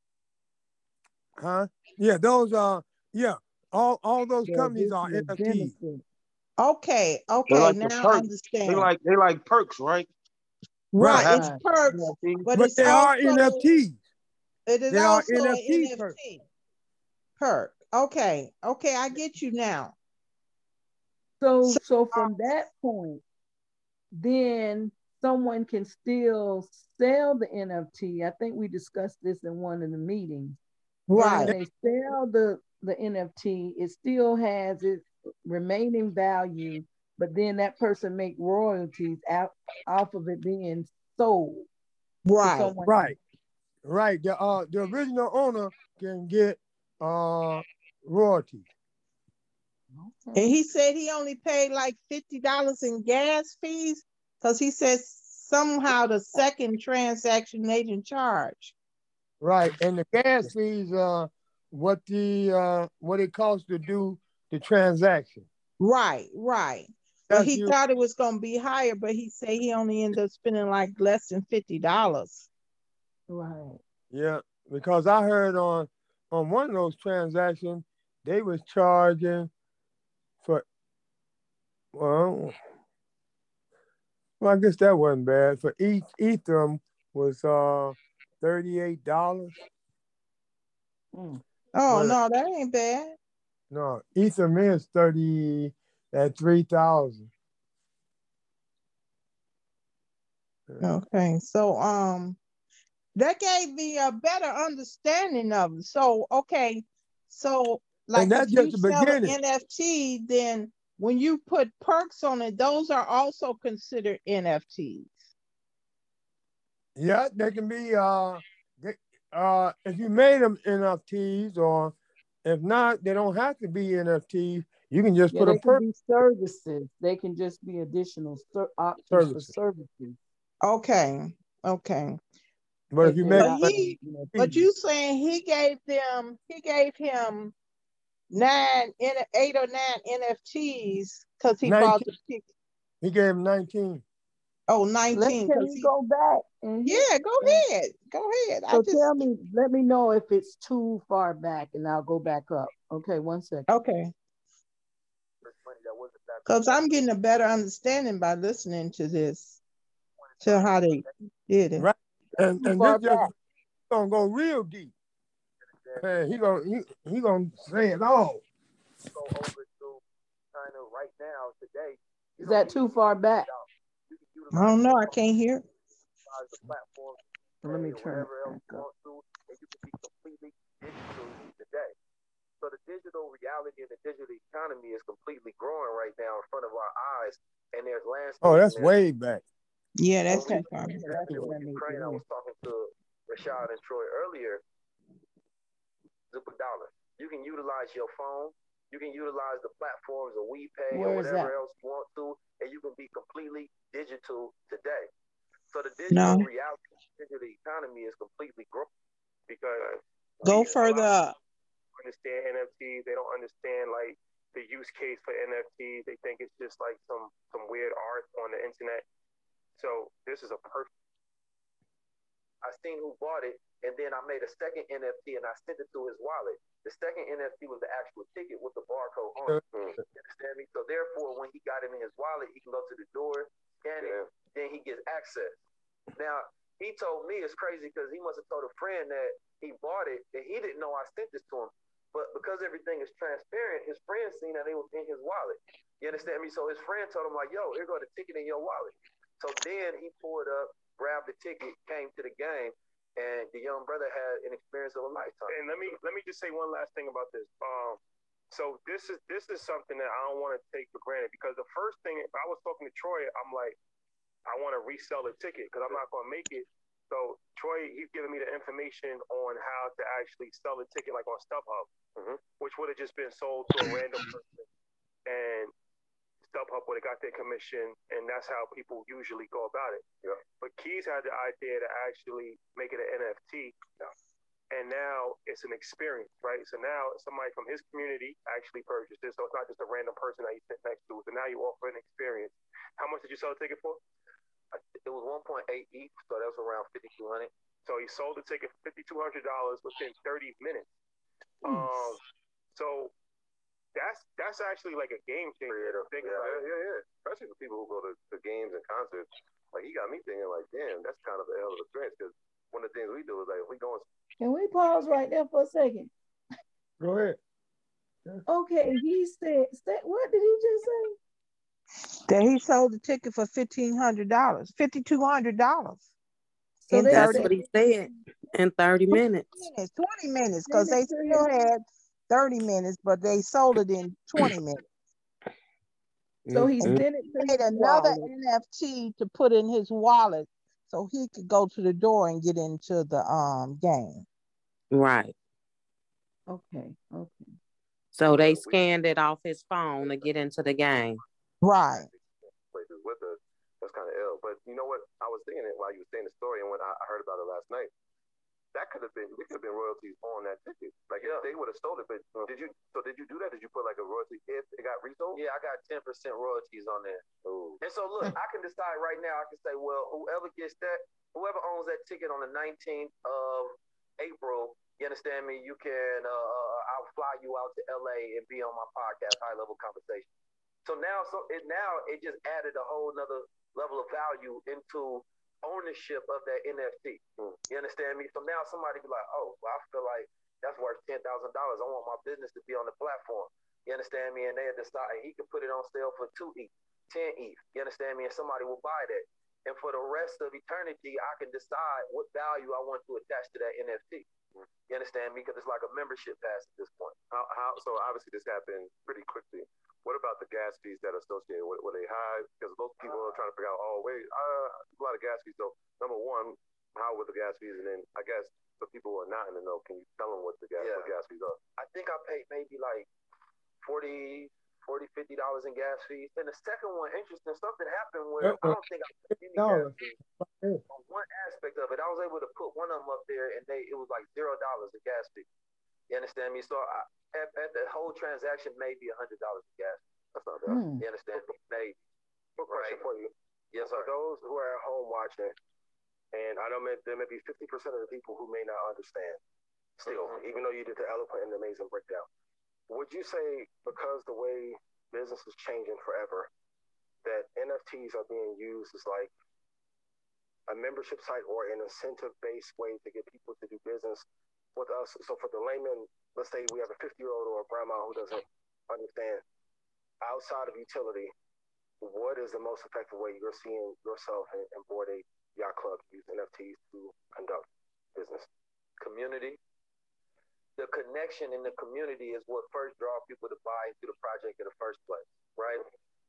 Huh? Yeah, those are yeah. All all those Yeah, companies are is NFTs. Okay, okay, like now I understand. They like they like perks, right? right, Right. it's perks, Yeah. but, But it's they are also NFTs. it is They are also an NFT NFT perks. perk. Okay, okay, I get you now. So So- so uh, from that point, then someone can still sell the NFT. I think we discussed this in one of the meetings. Right. When they sell the, the NFT, it still has its remaining value, but then that person make royalties out off of it being sold. Right. Right. Right. The uh the original owner can get uh royalties. And he said he only paid like fifty dollars in gas fees because he says somehow the second transaction they didn't charge. Right, and the gas fees uh what the uh what it costs to do the transaction. Right, right. But he you. thought it was gonna be higher, but he said he only ended up spending like less than fifty dollars. Right. Yeah, because I heard on on one of those transactions they was charging for well well I guess that wasn't bad. For each Ethereum was uh thirty-eight dollars. Mm. Oh but, no, that ain't bad. No, Ethereum is thirty at three thousand. Okay, so um, that gave me a better understanding of it. So okay, so like and that's if just you the sell beginning. an NFT, then when you put perks on it, those are also considered NFTs. Yeah, they can be uh, they, uh, if you made them NFTs, or if not, they don't have to be NFTs. You can just yeah, put a perk. services. They can just be additional ser- options services. for services. Okay, okay. But if you made, but, he, but you saying he gave them, he gave him nine, eight or nine NFTs because he 19. bought the ticket. He gave him 19. Oh, 19. Let me go back. And yeah, go ahead. Go ahead. So just... tell me, let me know if it's too far back and I'll go back up. Okay, one second. Okay. Because I'm getting a better understanding by listening to this, to how they did it. Right. And, and this just gonna go real deep. Man, he gonna he, he gonna say it all. Go over to China right now today. Is that too far back? I don't know. I can't hear. Let me turn. So the digital reality and the digital economy is completely growing right now in front of our eyes, and there's landscape. Oh, that's way back. Yeah, that's too far. Ukraine, I was talking to Rashad and Troy earlier. Super dollar. You can utilize your phone. You can utilize the platforms of WePay Where or whatever else you want to, and you can be completely digital today. So the digital no. reality, digital economy is completely growing because go uh, further Understand NFTs? They don't understand like the use case for NFTs. They think it's just like some some weird art on the internet. So this is a perfect. I seen who bought it, and then I made a second NFT and I sent it to his wallet. The second NFT was the actual ticket with the barcode on it. Mm-hmm. You understand me? So therefore, when he got it in his wallet, he can go to the door, scan yeah. it, then he gets access. Now he told me it's crazy because he must have told a friend that he bought it and he didn't know I sent this to him. But because everything is transparent, his friend seen that it was in his wallet. You understand me? So his friend told him like, "Yo, here go the ticket in your wallet." So then he pulled up, grabbed the ticket, came to the game, young brother had an experience of a lifetime. And let me let me just say one last thing about this. Um, so this is this is something that I don't want to take for granted because the first thing I was talking to Troy, I'm like, I want to resell the ticket because I'm not going to make it. So Troy, he's giving me the information on how to actually sell a ticket, like on StubHub, mm-hmm. which would have just been sold to a random person, and StubHub would have got their commission, and that's how people usually go about it. Yeah. But Keys had the idea to actually make it an NFT. Yeah. And now it's an experience, right? So now somebody from his community actually purchased it. So it's not just a random person that you sit next to. So now you offer an experience. How much did you sell the ticket for? It was 1.8 each, so that was around 5200 So he sold the ticket for $5,200 within 30 minutes. Um, so that's that's actually like a game changer. Yeah, yeah, yeah, yeah, Especially for people who go to, to games and concerts. Like he got me thinking, like, damn, that's kind of a hell of a experience. Because one of the things we do is like, if we going. Can we pause right there for a second? Go ahead. Okay, he said, what did he just say? That he sold the ticket for fifteen hundred dollars, fifty two hundred dollars. So that's what he said in 30 minutes. minutes 20 minutes, because they still had 30 minutes, but they sold it in 20 minutes. So he And sent it he to made another wallet. NFT to put in his wallet so he could go to the door and get into the um game. Right. Okay, okay. So they scanned it off his phone to get into the game. Right. places with us. That's kind of ill. But you know what? I was thinking it while you were saying the story, and when I I heard about it last night, that could have been it could have been royalties on that ticket. Like if they would have sold it, but did you? So did you do that? Did you put like a royalty if it got resold? Yeah, I got ten percent royalties on there. Ooh. And so look, I can decide right now. I can say, well, whoever gets that, whoever owns that ticket on the 19th of April, you understand me? You can, uh, I'll fly you out to LA and be on my podcast, High Level Conversation. So now, so it now it just added a whole nother level of value into ownership of that NFT. You understand me? So now somebody be like, oh, well, I feel like that's worth ten thousand dollars. I want my business to be on the platform. You understand me? And they decide he can put it on sale for two ETH, ten ETH. You understand me? And somebody will buy that. And for the rest of eternity, I can decide what value I want to attach to that NFT. You understand me? Because it's like a membership pass at this point. How, how? So obviously this happened pretty quickly. What about the gas fees that are associated? Were, were they high? Because most people are trying to figure out. Oh wait, uh, a lot of gas fees. So number one, how were the gas fees? And then I guess for people who are not in the know, can you tell them what the gas, what gas fees are? I think I paid maybe like 40 40 50 dollars in gas fees. And the second one, interesting, something happened where I don't think I paid any gas fees. On one aspect of it, I was able to put one of them up there, and they it was like zero dollars in gas fee. You understand me? So I, at, at the whole transaction, maybe a hundred dollars in gas. That's not bad. Hmm. You understand me? Maybe. Quick question Right. for you. Yes, For those who are at home watching, and I know there may be 50% of the people who may not understand still, Mhm. even though you did the eloquent and amazing breakdown. Would you say because the way business is changing forever, that NFTs are being used as like a membership site or an incentive based way to get people to do business with us? So for the layman, let's say we have a 50 year old or a grandma who doesn't understand outside of utility, what is the most effective way you're seeing yourself and, and Bored Ape Yacht Club use NFTs to conduct business? Community. The connection in the community is what first draw people to buy into the project in the first place, right?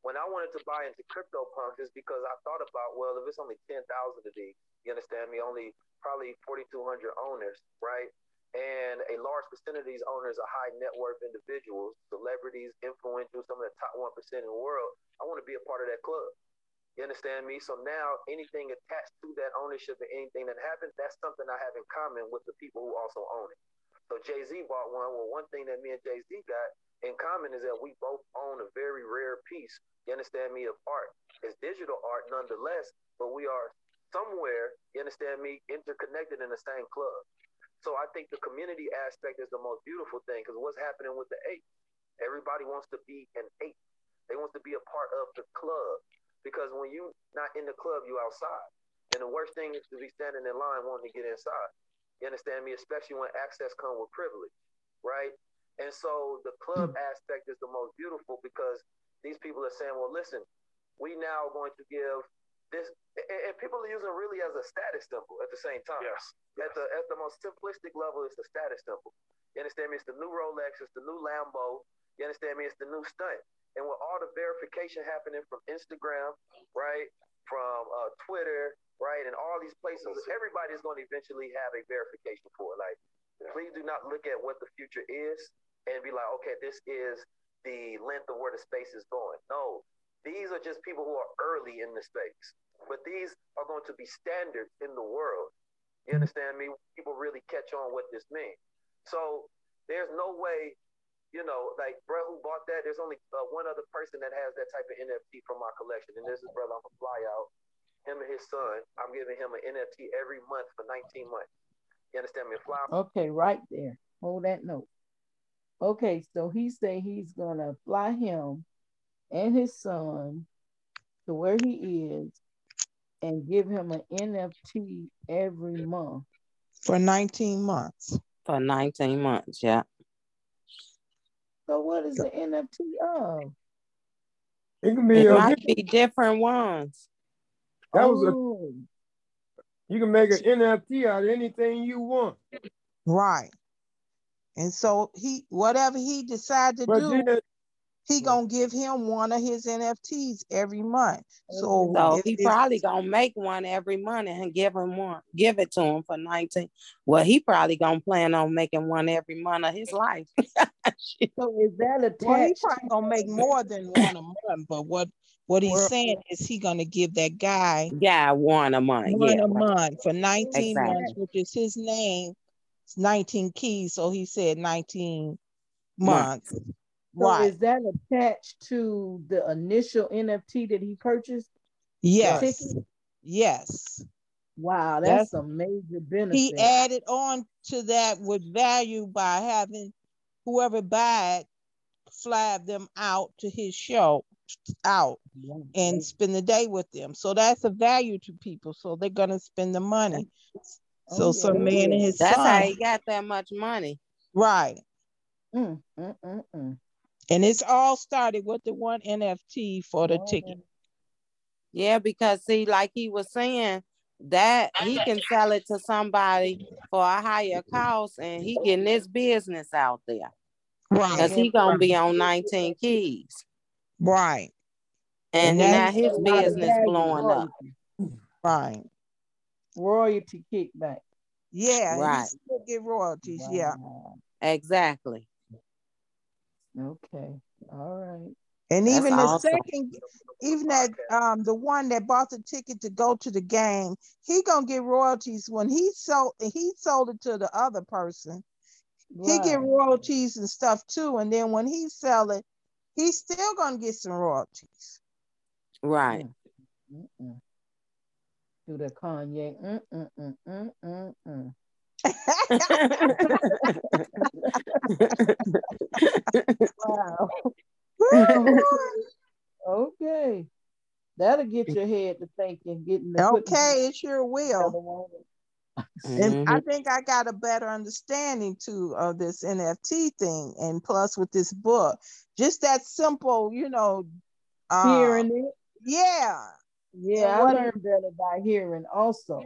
When I wanted to buy into CryptoPunks, is because I thought about, well, if it's only 10,000 of these, you understand me, only probably 4,200 owners, right? And a large percentage of these owners are high net worth individuals, celebrities, influential, some of the top 1% in the world. I want to be a part of that club. You understand me? So now anything attached to that ownership and anything that happens, that's something I have in common with the people who also own it. So Jay Z bought one. Well, one thing that me and Jay Z got in common is that we both own a very rare piece, you understand me, of art. It's digital art nonetheless, but we are somewhere, you understand me, interconnected in the same club. So I think the community aspect is the most beautiful thing because what's happening with the ape? Everybody wants to be an ape. They want to be a part of the club because when you not in the club, you outside. And the worst thing is to be standing in line wanting to get inside. You understand me? Especially when access comes with privilege, right? And so the club hmm. aspect is the most beautiful because these people are saying, well, listen, we now are going to give this, and, people are using it really as a status symbol at the same time. Yes. At the at the most simplistic level, it's the status symbol. You understand me? It's the new Rolex, it's the new Lambo. You understand me? It's the new stunt. And with all the verification happening from Instagram, right, from uh, Twitter, right, and all these places, everybody is going to eventually have a verification for it. Like, please do not look at what the future is and be like, okay, this is the length of where the space is going. No, these are just people who are early in the space, but these are going to be standards in the world. You understand me? People really catch on what this means. So there's no way, you know, like bro who bought that. There's only uh, one other person that has that type of NFT from my collection, and this is brother. I'm gonna fly out. Him and his son. I'm giving him an NFT every month for 19 months. You understand me? Fly. Okay, right there. Hold that note. Okay, so he say he's gonna fly him and his son to where he is and give him an NFT every month. for 19 months. For 19 months, yeah. So what is the NFT of? It can be. It a, might be different ones. That was a. Oh. You can make an NFT out of anything you want. Right. And so he, whatever he decide to But do, then- he gonna give him one of his NFTs every month. So, So if he it's- probably gonna make one every month and give him one, give it to him for 19. Well, he probably gonna plan on making one every month of his life. [LAUGHS] So is that a well, he probably gonna make more than one a month. But what what he's saying is he gonna give that guy Yeah, one a month. one yeah, a right. month for 19 Exactly. months, which is his name. It's 19 keys, so he said 19 Months. months. So is that attached to the initial NFT that he purchased? Yes. Yes. Wow, That's- that's a major benefit. He added on to that with value by having whoever buy it fly them out to his show out and spend the day with them. So that's a value to people. So they're gonna spend the money. So Oh, some yeah. man and his That's son. how he got that much money. right. Mm, mm, mm, mm. And it's all started with the one NFT for the Oh, ticket. Yeah, because see, like he was saying, that he can sell it to somebody for a higher cost and he getting his business out there. Right. Because he gonna be on 19 keys. Right. And, And now his a lot of business value, blowing up. Right. Royalty kickback. Yeah. Right. He still get royalties. Yeah. Exactly. Okay. All right. And That's even the awesome. second, even that um the one that bought the ticket to go to the game, he gonna get royalties when he sold he sold it to the other person. He get royalties and stuff too. And then when he sell it, he's still gonna get some royalties. Right. Mm-mm. Do the Kanye. Mm, Wow. [LAUGHS] okay. That'll get your head to thinking, getting the okay, it sure will. And I think I got a better understanding too of this NFT thing, and plus with this book, just that simple, you know, uh, Hearing it. Yeah, Yeah, I what- learned better by hearing also.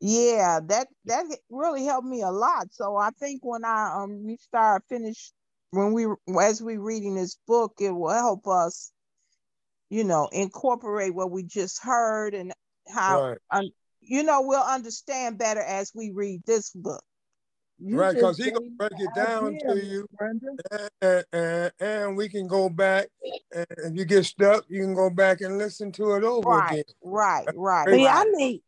Yeah, that that really helped me a lot. So I think when I um we start finish when we as we reading this book, it will help us, you know, incorporate what we just heard and how Right. um, you know we'll understand better as we read this book. You right, because he gonna break it down idea, to you, Brenda. and, and, and we can go back. And if you get stuck, you can go back and listen to it over Right, again. right, right. See, right. I need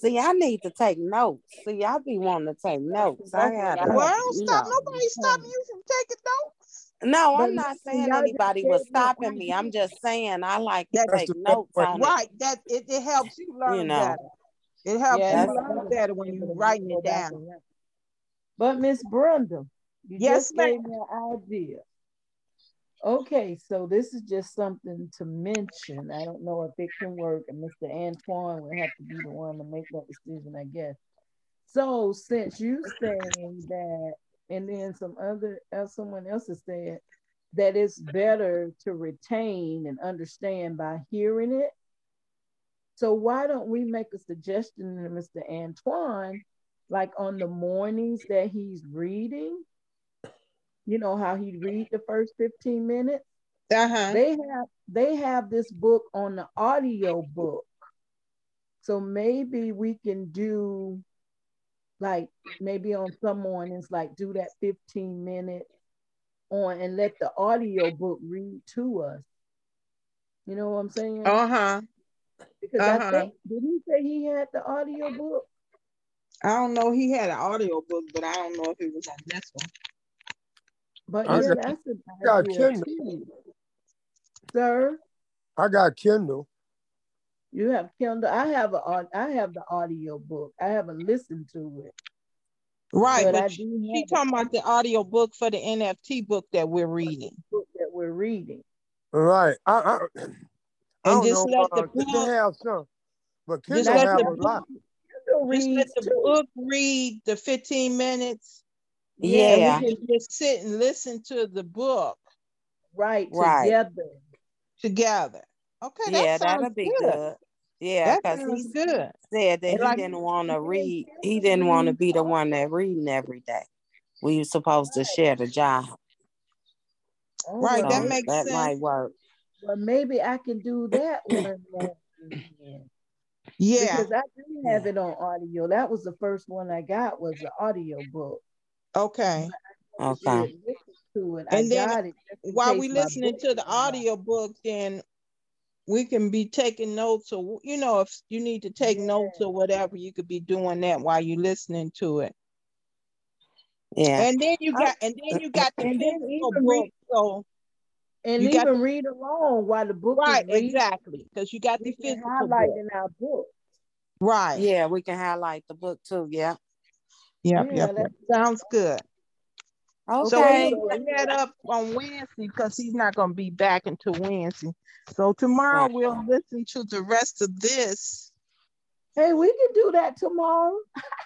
see, I need to take notes. See, I be wanting to take notes. I gotta. Well, don't stop. know. Nobody stop you from taking notes. No, I'm not saying anybody was stopping me. I'm just saying I like to That's take notes way. on it. Right. That it, it helps you learn You know. better. It helps Yeah, you learn better. better when you're writing it down. But Miss Brenda, you Yes, just gave me an idea. Okay, so this is just something to mention. I don't know if it can work, and Mr. Antoine will have to be the one to make that decision, I guess. So since you saying that, and then some other, uh, someone else has said that it's better to retain and understand by hearing it. So why don't we make a suggestion to Mr. Antoine, like on the mornings that he's reading, you know how he'd read the first 15 minutes? Uh-huh. They have they have this book on the audio book. So maybe we can do like maybe on some mornings, like do that 15 minute on and let the audio book read to us. You know what I'm saying? Uh-huh. Because uh-huh. I think did he say he had the audio book? I don't know. He had an audio book, but I don't know if it was on this one. But I yeah, got- that's an I got Kindle. too. Sir, I got Kindle. you have Kindle. I have a au- I have the audio book. I haven't listened to it. Right, But but, she she talking about the audio book for the NFT book that we're reading. book that we're reading. Right. I, I, [CLEARS THROAT] I And don't just know. let the Uh, they book- have some, but Just Kindle have the a lot. Kindle Just let the too. book read the 15 minutes. Yeah. And we can just sit and listen to the book Right, Right. together. together. Okay, that yeah, that'll be good. good. Yeah, because he good. said that And he like- didn't want to read. He didn't want to be the one that reading every day. We were supposed to share the job. Oh, Right, well, that makes that sense. might work. well, maybe I can do that one. Yeah. Because I do have it on audio. That was the first one I got was the audio book. Okay. Okay. To it. And I then it While we my listening to the audio book, then we can be taking notes or you know, if you need to take notes or whatever, you could be doing that while you're listening to it. Yeah. And then you I- got and then you got the And then physical even book. read- So And You got even read along while the book right, is exactly. Because you got We the physical highlight book. in our book. Right. Yeah, we can highlight the book too. Yeah. Yep, Yeah, yep, that- yep. Sounds good. So Okay. we'll put up on Wednesday because he's not gonna be back until Wednesday. So tomorrow Right. we'll listen to the rest of this. Hey, we can do that tomorrow. [LAUGHS]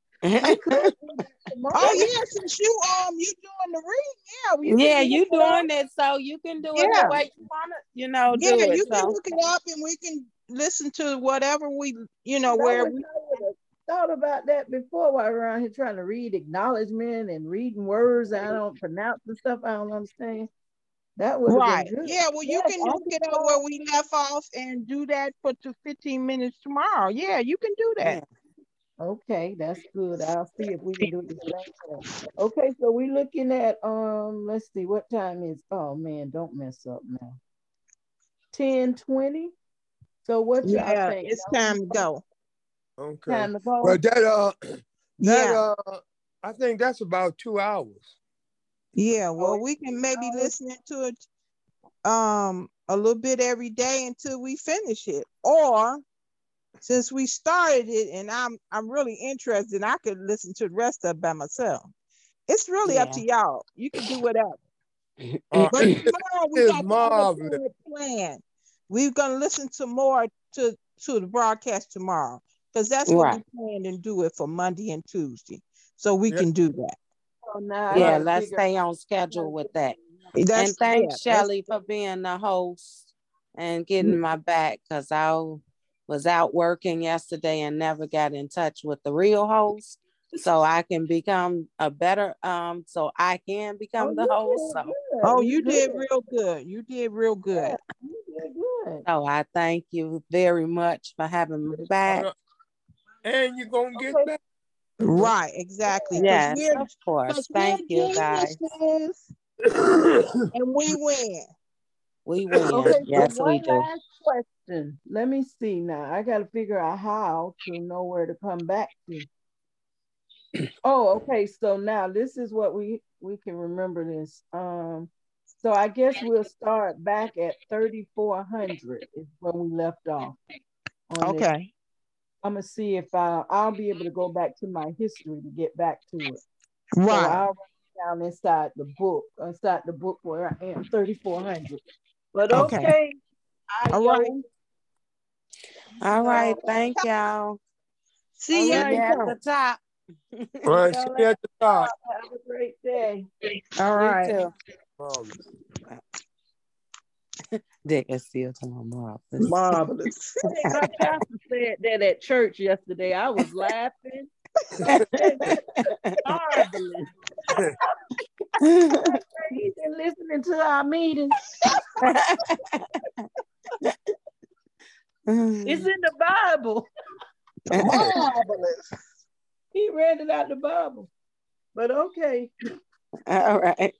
[LAUGHS] I could do that tomorrow. Oh yeah, since you um you doing the reading, yeah, we yeah, can you it doing it so you can do it Yeah. the way you wanna, you know, Yeah, do it. you can so. look it up and we can listen to whatever we you know I where wish we I would have thought about that before while around here trying to read acknowledgement and reading words I don't pronounce the stuff I don't understand. That would have right. been good. Yeah, well you Yes, can look can it up where we left off and do that for to 15 minutes tomorrow. Yeah, you can do that. Okay, that's good. I'll see if we can do it the. [LAUGHS] Okay, so we're looking at um, let's see, what time is oh man, don't mess up now. 10 20. So what y'all Yeah, think? it's time to go. Okay. Time to go. But that uh [CLEARS THROAT] that Yeah. uh I think that's about two hours. Yeah, well, we can maybe listen to it um a little bit every day until we finish it. Or since we started it and I'm I'm really interested, I could listen to the rest of it by myself. It's really up to y'all. You can do whatever. [CLEARS THROAT] Uh, But tomorrow we got marvelous. plan. We're gonna listen to more to to the broadcast tomorrow because that's what Right. we plan and do it for Monday and Tuesday, so we Yeah. can do that. So now Yeah, let's figure- stay on schedule with that. That's, and thanks, yeah, Shelly, for being the host and getting my back because I was out working yesterday and never got in touch with the real host. So I can become a better um so I can become the host. So, Oh, you did real good. You did real good. good. so I thank you very much for having me back. And you're gonna get back. Right, exactly. Yes, of course. Thank you guys. [COUGHS] and we win. We win. Okay, yes, so we one do. last question. Let me see now. I got to figure out how to know where to come back to. [CLEARS THROAT] Oh, okay. So now this is what we we can remember this. Um, so I guess we'll start back at thirty four hundred is where we left off. Okay. this. Okay. I'm gonna see if I I'll be able to go back to my history to get back to it. Right. So Right. I'll write down inside the book, inside the book where I am, 3400. But Okay. okay. All right. Ayo. All right, thank y'all. See you [LAUGHS] All right. you at the top. All right, see you at the top. Have a great day. All right. Um, You too. Marvelous. Dick is still to my marvelous. Marvelous. My [LAUGHS] pastor said that at church yesterday. I was laughing. Marvelous. He's [LAUGHS] been listening to our meetings. It's in the Bible. Marvelous. He read it out the Bible. But okay. All right.